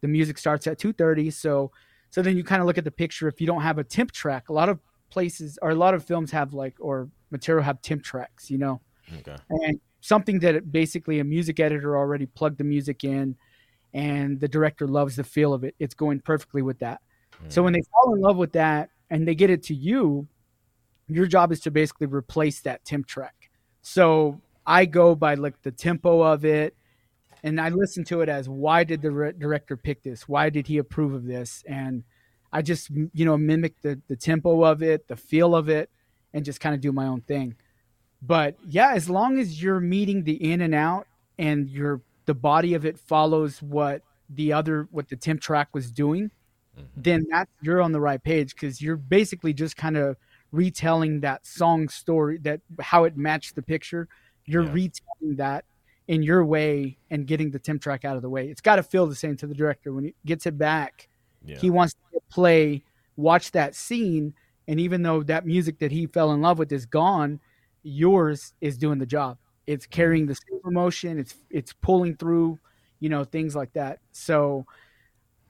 the music starts at two thirty, so so then you kind of look at the picture. If you don't have a temp track, a lot of places or a lot of films have like or material have temp tracks, you know, Okay. and something that basically a music editor already plugged the music in, and the director loves the feel of it. It's going perfectly with that. So mm. when they fall in love with that and they get it to you, your job is to basically replace that temp track. So I go by like the tempo of it, and I listen to it as why did the re- director pick this? Why did he approve of this? And I just you know mimic the the tempo of it, the feel of it, and just kind of do my own thing. But yeah, as long as you're meeting the in and out, and your the body of it follows what the other what the temp track was doing, mm-hmm. then that you're on the right page because you're basically just kind of retelling that song story that how it matched the picture. You're Yeah. retelling that in your way and getting the temp track out of the way. It's got to feel the same to the director when he gets it back. Yeah. He wants to play, watch that scene, and even though that music that he fell in love with is gone, yours is doing the job. It's mm-hmm. carrying the same emotion. It's it's pulling through, you know, things like that. So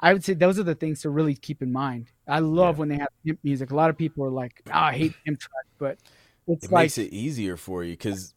I would say those are the things to really keep in mind. I love yeah. when they have temp music. A lot of people are like, oh, I hate temp track, but it like, makes it easier for you because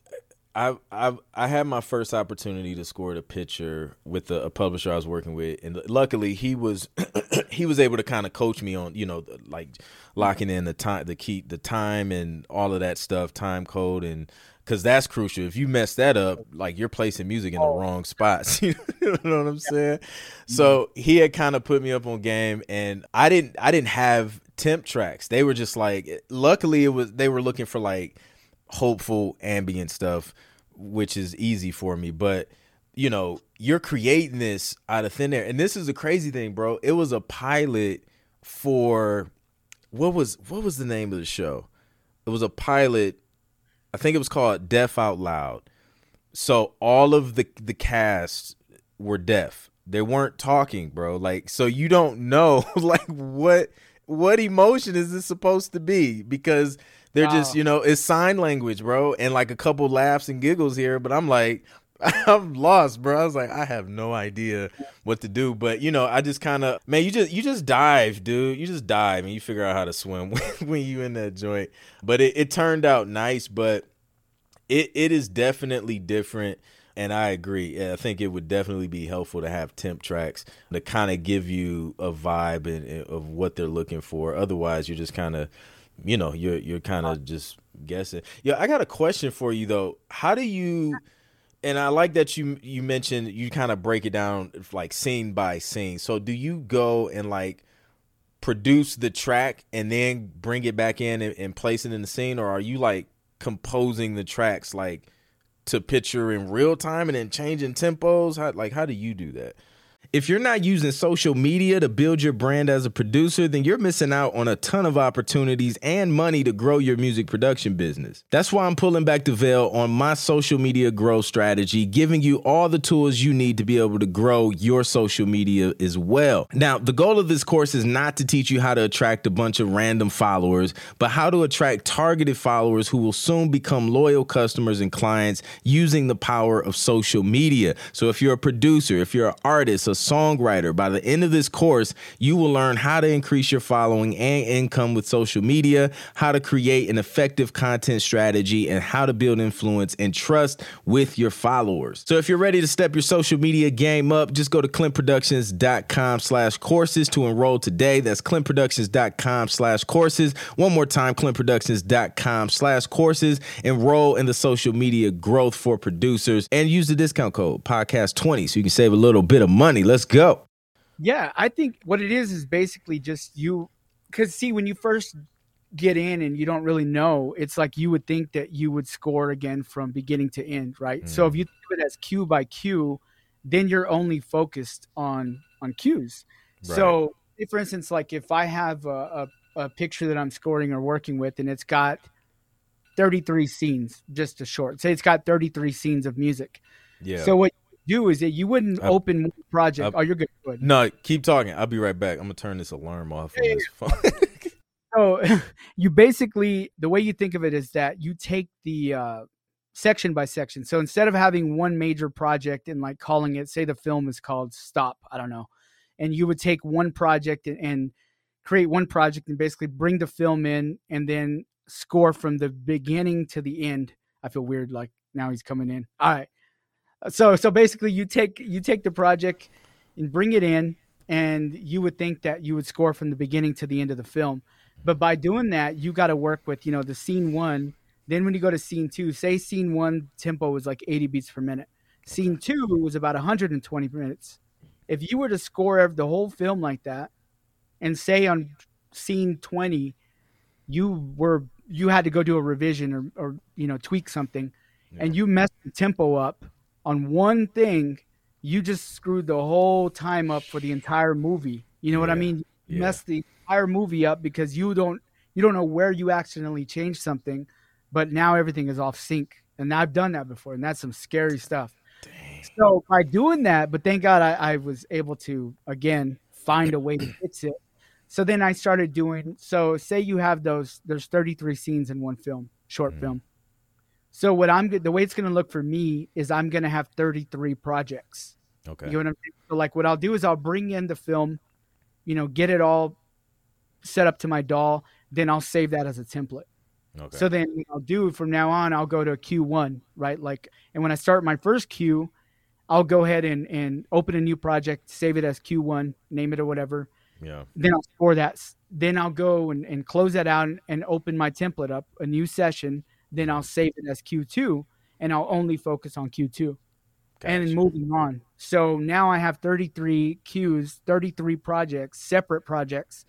I I I had my first opportunity to score the picture with a, a publisher I was working with, and luckily he was [clears throat] he was able to kind of coach me on you know like locking in the time the key the time and all of that stuff, time code and because that's crucial. If you mess that up, like you're placing music in the oh. wrong spots. [laughs] you know what I'm saying? Mm-hmm. So he had kind of put me up on game, and I didn't I didn't have temp tracks. They were just like, luckily it was they were looking for like hopeful ambient stuff, which is easy for me. But you know, you're creating this out of thin air, and this is a crazy thing, bro. It was a pilot for what was what was the name of the show? It was a pilot. I think it was called Deaf Out Loud. So all of the the cast were deaf. They weren't talking, bro. Like so you don't know [laughs] like what what emotion is this supposed to be because they're wow. just, you know, it's sign language, bro, and like a couple laughs and giggles here. But I'm like, [laughs] I'm lost, bro. I was like, I have no idea what to do. But you know, I just kind of, man, you just you just dive, dude. You just dive and you figure out how to swim [laughs] when you in that joint. But it, it turned out nice, but it it is definitely different. And I agree. I think it would definitely be helpful to have temp tracks to kind of give you a vibe and, and, of what they're looking for. Otherwise, you're just kind of you know, you're you're kind of just guessing. Yeah, I got a question for you though. How do you? And I like that you you mentioned you kind of break it down like scene by scene. So do you go and like produce the track and then bring it back in and, and place it in the scene, or are you like composing the tracks like to picture in real time and then changing tempos? How like how do you do that? If you're not using social media to build your brand as a producer, then you're missing out on a ton of opportunities and money to grow your music production business. That's why I'm pulling back the veil on my social media growth strategy, giving you all the tools you need to be able to grow your social media as well. Now, the goal of this course is not to teach you how to attract a bunch of random followers, but how to attract targeted followers who will soon become loyal customers and clients using the power of social media. So if you're a producer, if you're an artist, a songwriter. By the end of this course, you will learn how to increase your following and income with social media, how to create an effective content strategy, and how to build influence and trust with your followers. So if you're ready to step your social media game up, just go to clintproductions.com slash courses to enroll today. That's clintproductions.com slash courses. One more time, clintproductions.com slash courses. Enroll in the social media growth for producers and use the discount code podcast20 so you can save a little bit of money. Let's go. Yeah, I think what it is is basically just you because see when you first get in and you don't really know, it's like you would think that you would score again from beginning to end, right? Mm. So if mm. you think of it as cue by cue, then you're only focused on on cues. Right. So, for instance, like if I have a, a, a picture that I'm scoring or working with, and it's got 33 scenes, just a short. Say it's got 33 scenes of music. Yeah. So what do is that you wouldn't I, open project. I, oh, you're good. good. No, keep talking. I'll be right back. I'm gonna turn this alarm off on this phone. [laughs] so [laughs] you basically the way you think of it is that you take the uh, section by section. So instead of having one major project and like calling it, say the film is called Stop, I don't know, and you would take one project and, and create one project and basically bring the film in and then score from the beginning to the end. I feel weird like now he's coming in. All right so so basically you take you take the project and bring it in and you would think that you would score from the beginning to the end of the film. But by doing that you got to work with you know the scene one. Then when you go to scene two say scene one tempo was like 80 beats per minute. Scene two was about 120 minutes. If you were to score the whole film like that and say on scene 20 you were you had to go do a revision or, or you know tweak something yeah. and you messed the tempo up on one thing, you just screwed the whole time up for the entire movie. You know yeah, what I mean? You yeah. messed the entire movie up because you don't you don't know where you accidentally changed something, but now everything is off sync. And I've done that before, and that's some scary stuff. Dang. So by doing that, but thank God I, I was able to again find a way to fix it. So then I started doing. So say you have those. There's 33 scenes in one film, short mm-hmm. film. So what I'm the way it's going to look for me is I'm going to have 33 projects. Okay. You know what I'm saying? So like what I'll do is I'll bring in the film, you know, get it all set up to my DAW, then I'll save that as a template. Okay. So then I'll do from now on, I'll go to Q1, right? Like, and when I start my first Q, I'll go ahead and, and open a new project, save it as Q1, name it or whatever. Yeah. Then I'll score that. Then I'll go and, and close that out and, and open my template up, a new session. Then I'll save it as Q2 and I'll only focus on Q2 gotcha. and moving on. So now I have 33 Qs, 33 projects, separate projects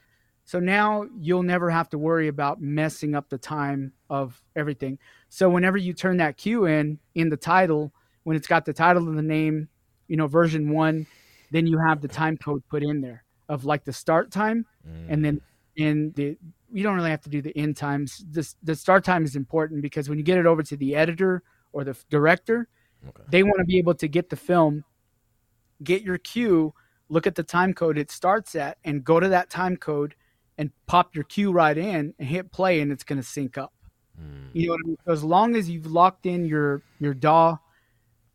so now you'll never have to worry about messing up the time of everything. So whenever you turn that Q in in the title, when it's got the title and the name, you know, version one, then you have the time code put in there of like the start time, mm. and then in the you don't really have to do the end times. The the start time is important because when you get it over to the editor or the director, okay. they want to be able to get the film, get your cue, look at the time code it starts at, and go to that time code and pop your cue right in and hit play and it's going to sync up. Mm. You know what I mean? So as long as you've locked in your your DAW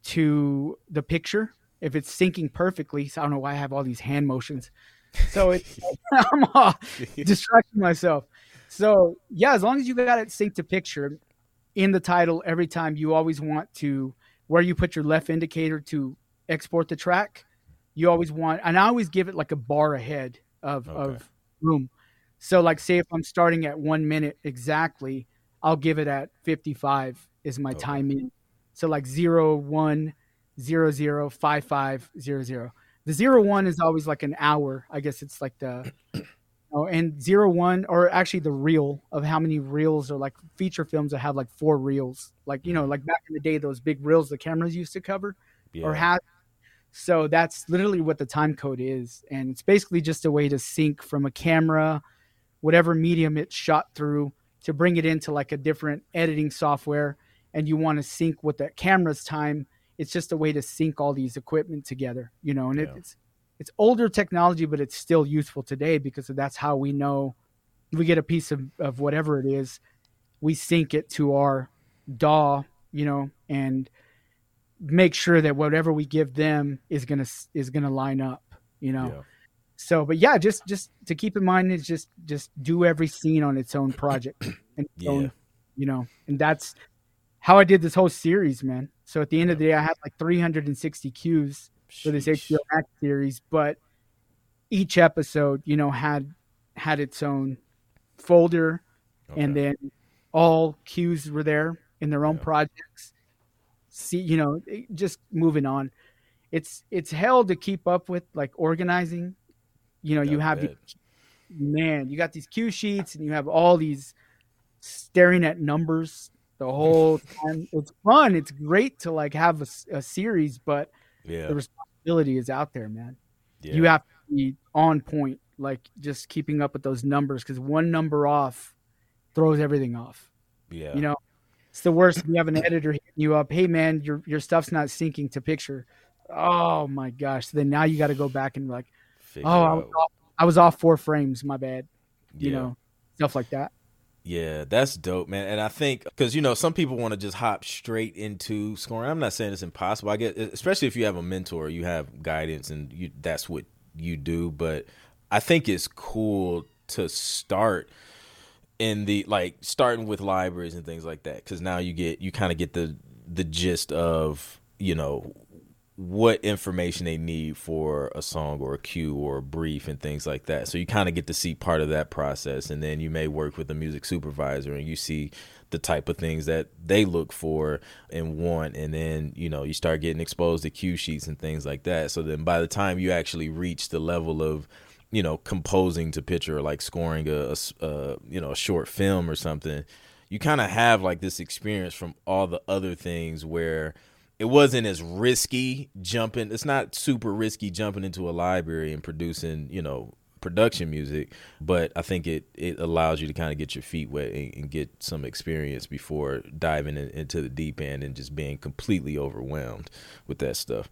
to the picture, if it's syncing perfectly, so I don't know why I have all these hand motions. So it's [laughs] I'm all [laughs] distracting myself. So yeah, as long as you got it synced to picture in the title every time, you always want to where you put your left indicator to export the track. You always want, and I always give it like a bar ahead of okay. of room. So like say if I'm starting at one minute exactly, I'll give it at 55 is my okay. time in. So like zero one zero zero five five zero zero. The zero one is always like an hour. I guess it's like the oh, and zero one or actually the reel of how many reels or like feature films that have like four reels. Like you know, mm-hmm. like back in the day, those big reels the cameras used to cover yeah. or have. So that's literally what the time code is, and it's basically just a way to sync from a camera whatever medium it's shot through to bring it into like a different editing software and you want to sync with that camera's time it's just a way to sync all these equipment together you know and yeah. it, it's it's older technology but it's still useful today because that's how we know we get a piece of, of whatever it is we sync it to our daw you know and make sure that whatever we give them is gonna is gonna line up you know yeah so but yeah just just to keep in mind is just just do every scene on its own project and yeah. own, you know and that's how i did this whole series man so at the end yeah. of the day i had like 360 cues for this hbo max series but each episode you know had had its own folder okay. and then all cues were there in their own yeah. projects see you know eh, just moving on it's it's hell to keep up with like organizing you know, you have the, man, you got these cue sheets and you have all these staring at numbers the whole time. it's fun. It's great to like have a, a series, but yeah. the responsibility is out there, man. Yeah. You have to be on point, like just keeping up with those numbers because one number off throws everything off. Yeah. You know, it's the worst. you have an editor hitting you up, hey man, your your stuff's not syncing to picture. Oh my gosh. So then now you got to go back and like, oh, I was, off, I was, off, four frames. My bad. You know, stuff like that. Yeah, that's dope, man. And I think because you know some people want to just hop straight into scoring. I'm not saying it's impossible. I get, especially if you have a mentor, you have guidance, and you that's what you do. But I think it's cool to start in the like starting with libraries and things like that because now you get you kind of get the the gist of you know what information they need for a song or a cue or a brief and things like that. So you kind of get to see part of that process, and then you may work with a music supervisor and you see the type of things that they look for and want, and then you know you start getting exposed to cue sheets and things like that. So then by the time you actually reach the level of you know composing to picture or like scoring a, a, a you know a short film or something, you kind of have like this experience from all the other things where it wasn't as risky jumping. It's not super risky jumping into a library and producing, you know, production music, but I think it it allows you to kind of get your feet wet and, and get some experience before diving in, into the deep end and just being completely overwhelmed with that stuff.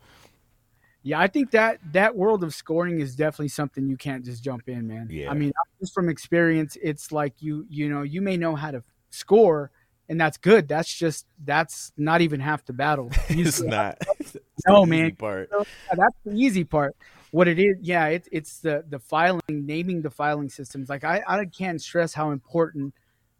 Yeah, I think that that world of scoring is definitely something you can't just jump in, man. Yeah. I mean, just from experience, it's like you you know you may know how to score, and that's good. That's just that's not even half the battle. [laughs] It's not. [laughs] It's No, man. Part. Yeah, that's the easy part. What it is, yeah, it's it's the the filing, naming the filing systems. Like I I can't stress how important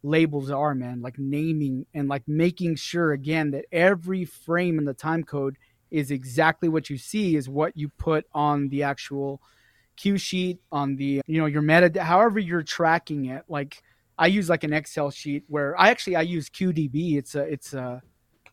labels are, man. Like naming and like making sure again that every frame in the time code is exactly what you see is what you put on the actual cue sheet on the you know your meta however you're tracking it like i use like an excel sheet where i actually i use qdb it's a it's a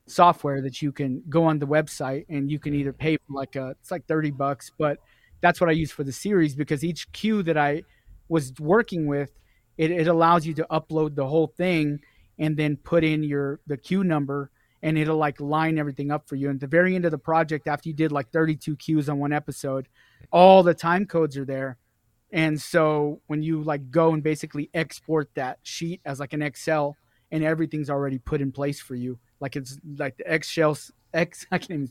software that you can go on the website and you can either pay for like a it's like 30 bucks but that's what i use for the series because each cue that i was working with it, it allows you to upload the whole thing and then put in your the cue number and it'll like line everything up for you. And at the very end of the project after you did like 32 cues on one episode all the time codes are there and so when you like go and basically export that sheet as like an excel and everything's already put in place for you like it's like the excel x [laughs] i can't even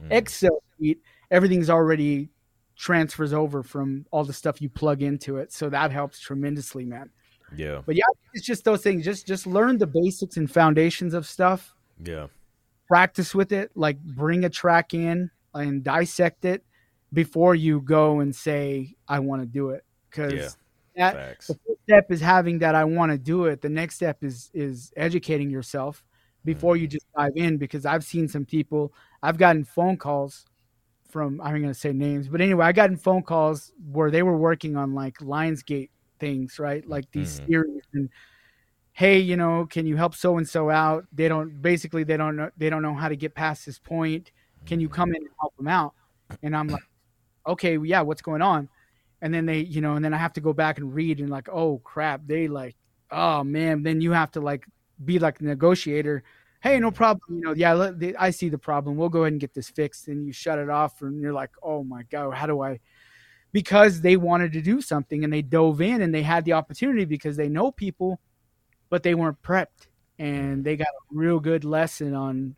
Mm. excel sheet everything's already transfers over from all the stuff you plug into it so that helps tremendously man Yeah. but yeah it's just those things just just learn the basics and foundations of stuff Yeah. practice with it like bring a track in and dissect it before you go and say i want to do it because Yeah. that Facts. the first step is having that i want to do it. The next step is is educating yourself before you just dive in because i've seen some people i've gotten phone calls from i'm going to say names but anyway i gotten phone calls where they were working on like lionsgate things right? Like these Mhm. series and hey you know can you help so and so out? They don't basically they don't know they don't know how to get past this point. Can you come in and help them out? And i'm like okay yeah what's going on? And then they you know and then i have to go back and read and like oh crap they like oh man. Then you have to like be like a negotiator. Hey no problem. You know yeah i see the problem. We'll go ahead and get this fixed. And you shut it off and you're like oh my god how do i? Because they wanted to do something and they dove in and they had the opportunity because they know people but they weren't prepped. And they got a real good lesson on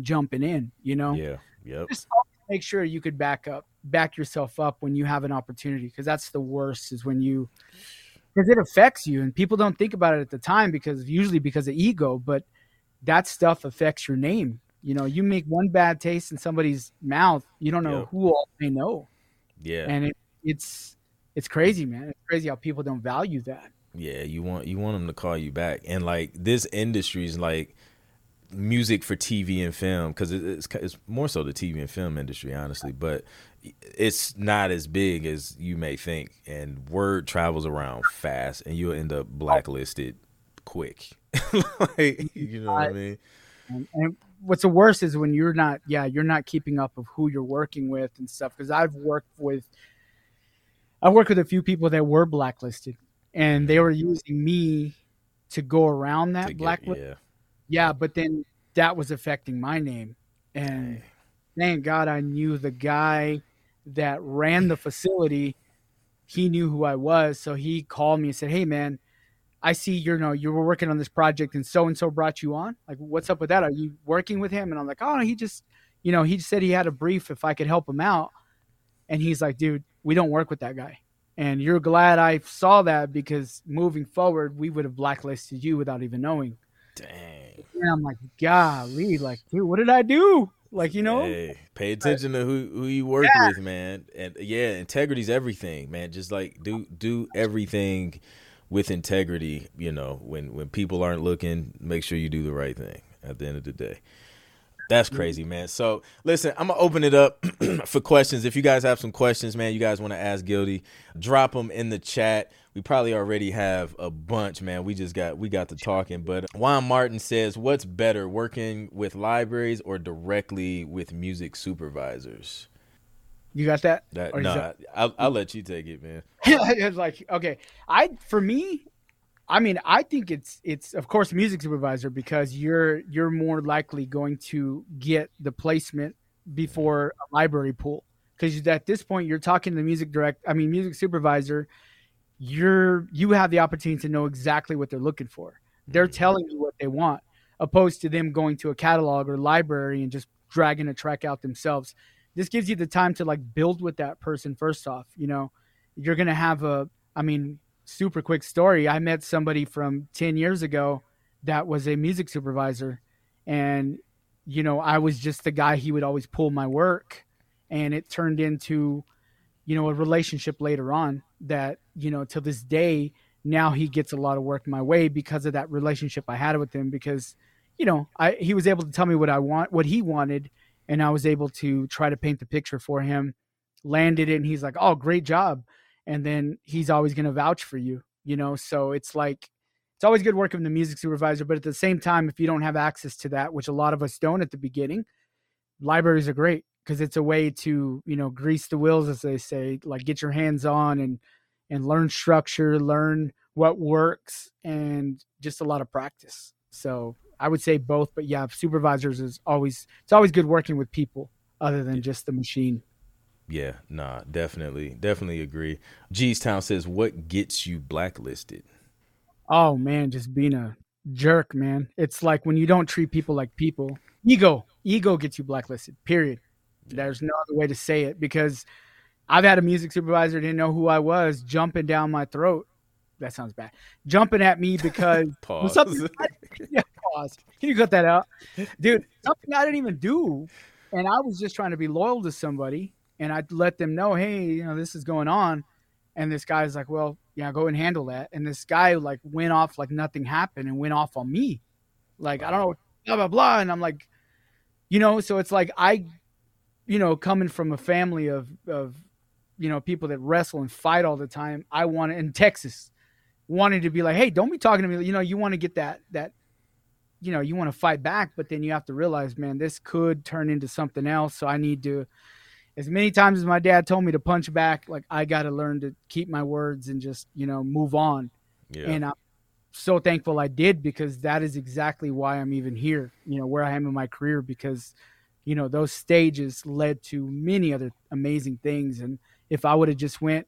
jumping in you know? Yeah. Yep. just always make sure you could back up back yourself up when you have an opportunity because that's the worst is when you because it affects you and people don't think about it at the time because usually because of ego but that stuff affects your name. You know you make one bad taste in somebody's mouth you don't know Yep. who all they know. Yeah. and it, it's it's crazy man. It's crazy how people don't value that. Yeah, you want you want them to call you back, and like this industry is like music for TV and film because it, it's it's more so the TV and film industry, honestly. But it's not as big as you may think, and word travels around fast, and you'll end up blacklisted quick. [laughs] like you know what I mean? And, and what's the worst is when you're not, yeah, you're not keeping up of who you're working with and stuff. Because I've worked with, I worked with a few people that were blacklisted, and they mm-hmm. were using me to go around that blacklist. yeah, Yeah, but then that was affecting my name, and thank God I knew the guy that ran the facility. He knew who I was, so he called me and said, "Hey, man." I see you know you were working on this project and so and so brought you on. Like, what's up with that? Are you working with him? And I'm like, oh, he just, you know, he said he had a brief if I could help him out. And he's like, dude, we don't work with that guy. And you're glad I saw that because moving forward, we would have blacklisted you without even knowing. Dang. And I'm like, golly, like, dude, what did I do? Like, you know, Hey, pay attention to who who you work with, man. And yeah, integrity's everything, man. Just like do do everything with integrity. You know, when when people aren't looking, make sure you do the right thing. At the end of the day, that's mm-hmm. crazy, man. So listen, I'm gonna open it up [clears throat] for questions. If you guys have some questions, man, you guys want to ask Guilty, drop them in the chat. We probably already have a bunch, man. We just got we got to talking. But Juan Martin says, "What's better, working with libraries or directly with music supervisors?" you got that? That no, that- I'll, I'll let you take it, man. [laughs] it's like okay i for me i mean i think it's it's of course music supervisor because you're you're more likely going to get the placement before a library pool because at this point you're talking to the music direct i mean music supervisor you're you have the opportunity to know exactly what they're looking for. They're mm-hmm. telling you what they want opposed to them going to a catalog or library and just dragging a track out themselves. This gives you the time to like build with that person first off you know? You're gonna have a i mean super quick story. I met somebody from 10 years ago that was a music supervisor and you know i was just the guy he would always pull my work and it turned into you know a relationship later on that you know to this day now he gets a lot of work my way because of that relationship i had with him because you know i he was able to tell me what i want what he wanted and i was able to try to paint the picture for him landed it and he's like oh great job. And then he's always to vouch for you you know? So it's like it's always good working with the music supervisor but at the same time if you don't have access to that which a lot of us don't at the beginning libraries are great because it's a way to you know grease the wheels as they say like get your hands on and and learn structure learn what works and just a lot of practice. So i would say both but yeah supervisors is always it's always good working with people other than just the machine. Yeah nah definitely definitely agree. G's town says what gets you blacklisted? Oh man just being a jerk man. It's like when you don't treat people like people ego ego gets you blacklisted period there's no other way to say it because I've had a music supervisor didn't know who I was jumping down my throat. That sounds bad. Jumping at me because [laughs] pause. Something, [laughs] yeah, pause. Can you cut that out, dude? Something I didn't even do, and I was just trying to be loyal to somebody, and I let them know, hey, you know, this is going on, and this guy's like, well, yeah, go and handle that, and this guy like went off like nothing happened and went off on me, like I don't know, blah blah blah, and I'm like, you know, so it's like I you know, coming from a family of of you know people that wrestle and fight all the time, I want in Texas wanted to be like, hey, don't be talking to me. You know, you want to get that that you know you want to fight back, but then you have to realize, man, this could turn into something else. So I need to. As many times as my dad told me to punch back, like I got to learn to keep my words and just you know move on. Yeah. And I'm so thankful I did because that is exactly why I'm even here. You know where I am in my career because you know those stages led to many other amazing things. And if i would have just went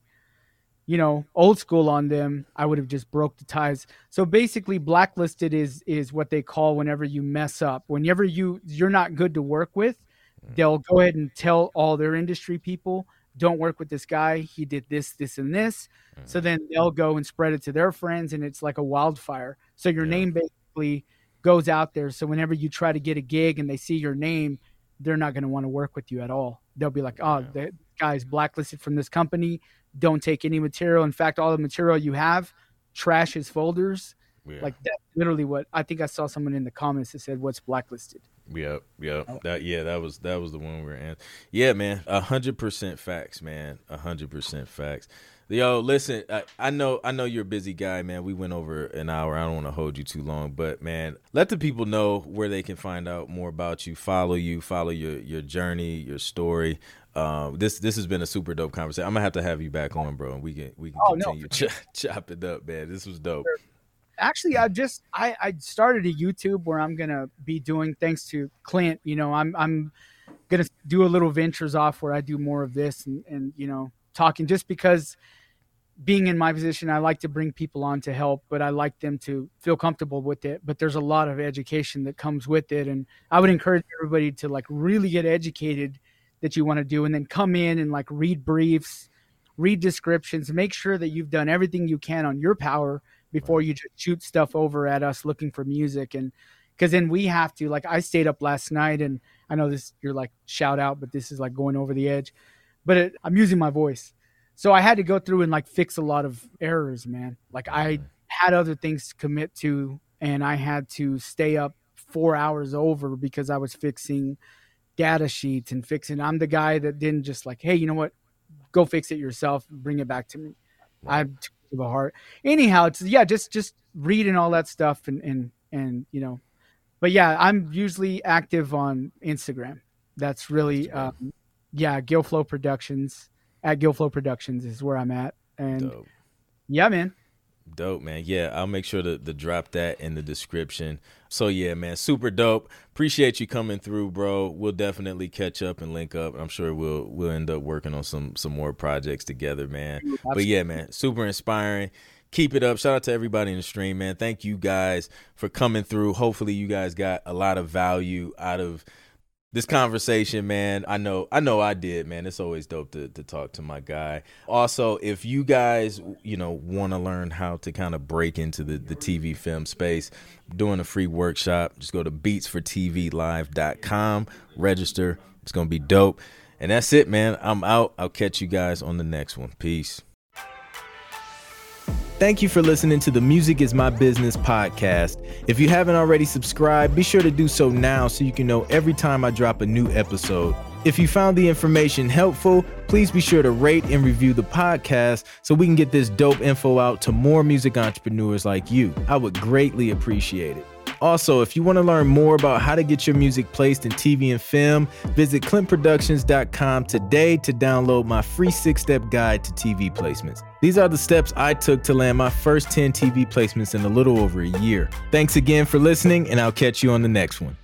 you know old school on them i would have just broke the ties. So basically blacklisted is is what they call whenever you mess up. Whenever you you're not good to work with mm. they'll go ahead and tell all their industry people don't work with this guy. He did this this and this. So mm. then they'll go and spread it to their friends and it's like a wildfire. So your yeah. name basically goes out there. So whenever you try to get a gig and they see your name they're not going to want to work with you at all. They'll be like, "Oh, yeah. the guy's blacklisted from this company. Don't take any material. In fact, all the material you have, trash his folders." Yeah. Like that's literally what I think I saw someone in the comments that said, "What's blacklisted?" Yep, yep. Oh. That yeah, that was that was the one we were in. Yeah, man, a hundred percent facts, man. A hundred percent facts. Yo, listen, I, I, know I know you're a busy guy, man. We went over an hour. I don't want to hold you too long, but man, let the people know where they can find out more about you, follow you, follow your your journey, your story. Um, this this has been a super dope conversation. I'm gonna have to have you back on, bro, and we can we can oh, continue no. [laughs] ch- chop it up, man. This was dope. Actually, I just I I started a YouTube where I'm gonna be doing thanks to Clint. You know, I'm I'm gonna do a little ventures off where I do more of this and and you know talking just because being in my position, I like to bring people on to help, but I like them to feel comfortable with it. But there's a lot of education that comes with it. And I would encourage everybody to like really get educated that you want to do and then come in and like read briefs, read descriptions, make sure that you've done everything you can on your power before you just shoot stuff over at us looking for music. And because then we have to, like, I stayed up last night and I know this, you're like shout out, but this is like going over the edge. But it, I'm using my voice so I had to go through and like fix a lot of errors, man. Like I had other things to commit to, and I had to stay up four hours over because I was fixing data sheets and fixing. I'm the guy that didn't just like, hey, you know what? Go fix it yourself. Bring it back to me. I'm too of a heart. Anyhow, it's yeah, just just reading all that stuff and and and you know, but yeah, I'm usually active on Instagram. That's really um, yeah, Gilflow Productions at Gilflow Productions is where I'm at. And Dope. yeah, man. Dope, man. Yeah, I'll make sure to, to drop that in the description. So yeah, man, super dope. Appreciate you coming through, bro. We'll definitely catch up and link up. I'm sure we'll we'll end up working on some some more projects together, man. Absolutely. But yeah, man, super inspiring. Keep it up. Shout out to everybody in the stream, man. Thank you guys for coming through. Hopefully you guys got a lot of value out of this conversation, man. I know, I know, I did, man. It's always dope to to talk to my guy. Also, if you guys, you know, want to learn how to kind of break into the the TV film space, doing a free workshop. Just go to beatsfortvlive.com, register. It's gonna be dope. And that's it, man. I'm out. I'll catch you guys on the next one. Peace. Thank you for listening to the Music is My Business podcast. If you haven't already subscribed, be sure to do so now so you can know every time I drop a new episode. If you found the information helpful, please be sure to rate and review the podcast so we can get this dope info out to more music entrepreneurs like you. I would greatly appreciate it. Also, if you want to learn more about how to get your music placed in TV and film, visit clintproductions.com today to download my free six step guide to TV placements. These are the steps I took to land my first 10 TV placements in a little over a year. Thanks again for listening, and I'll catch you on the next one.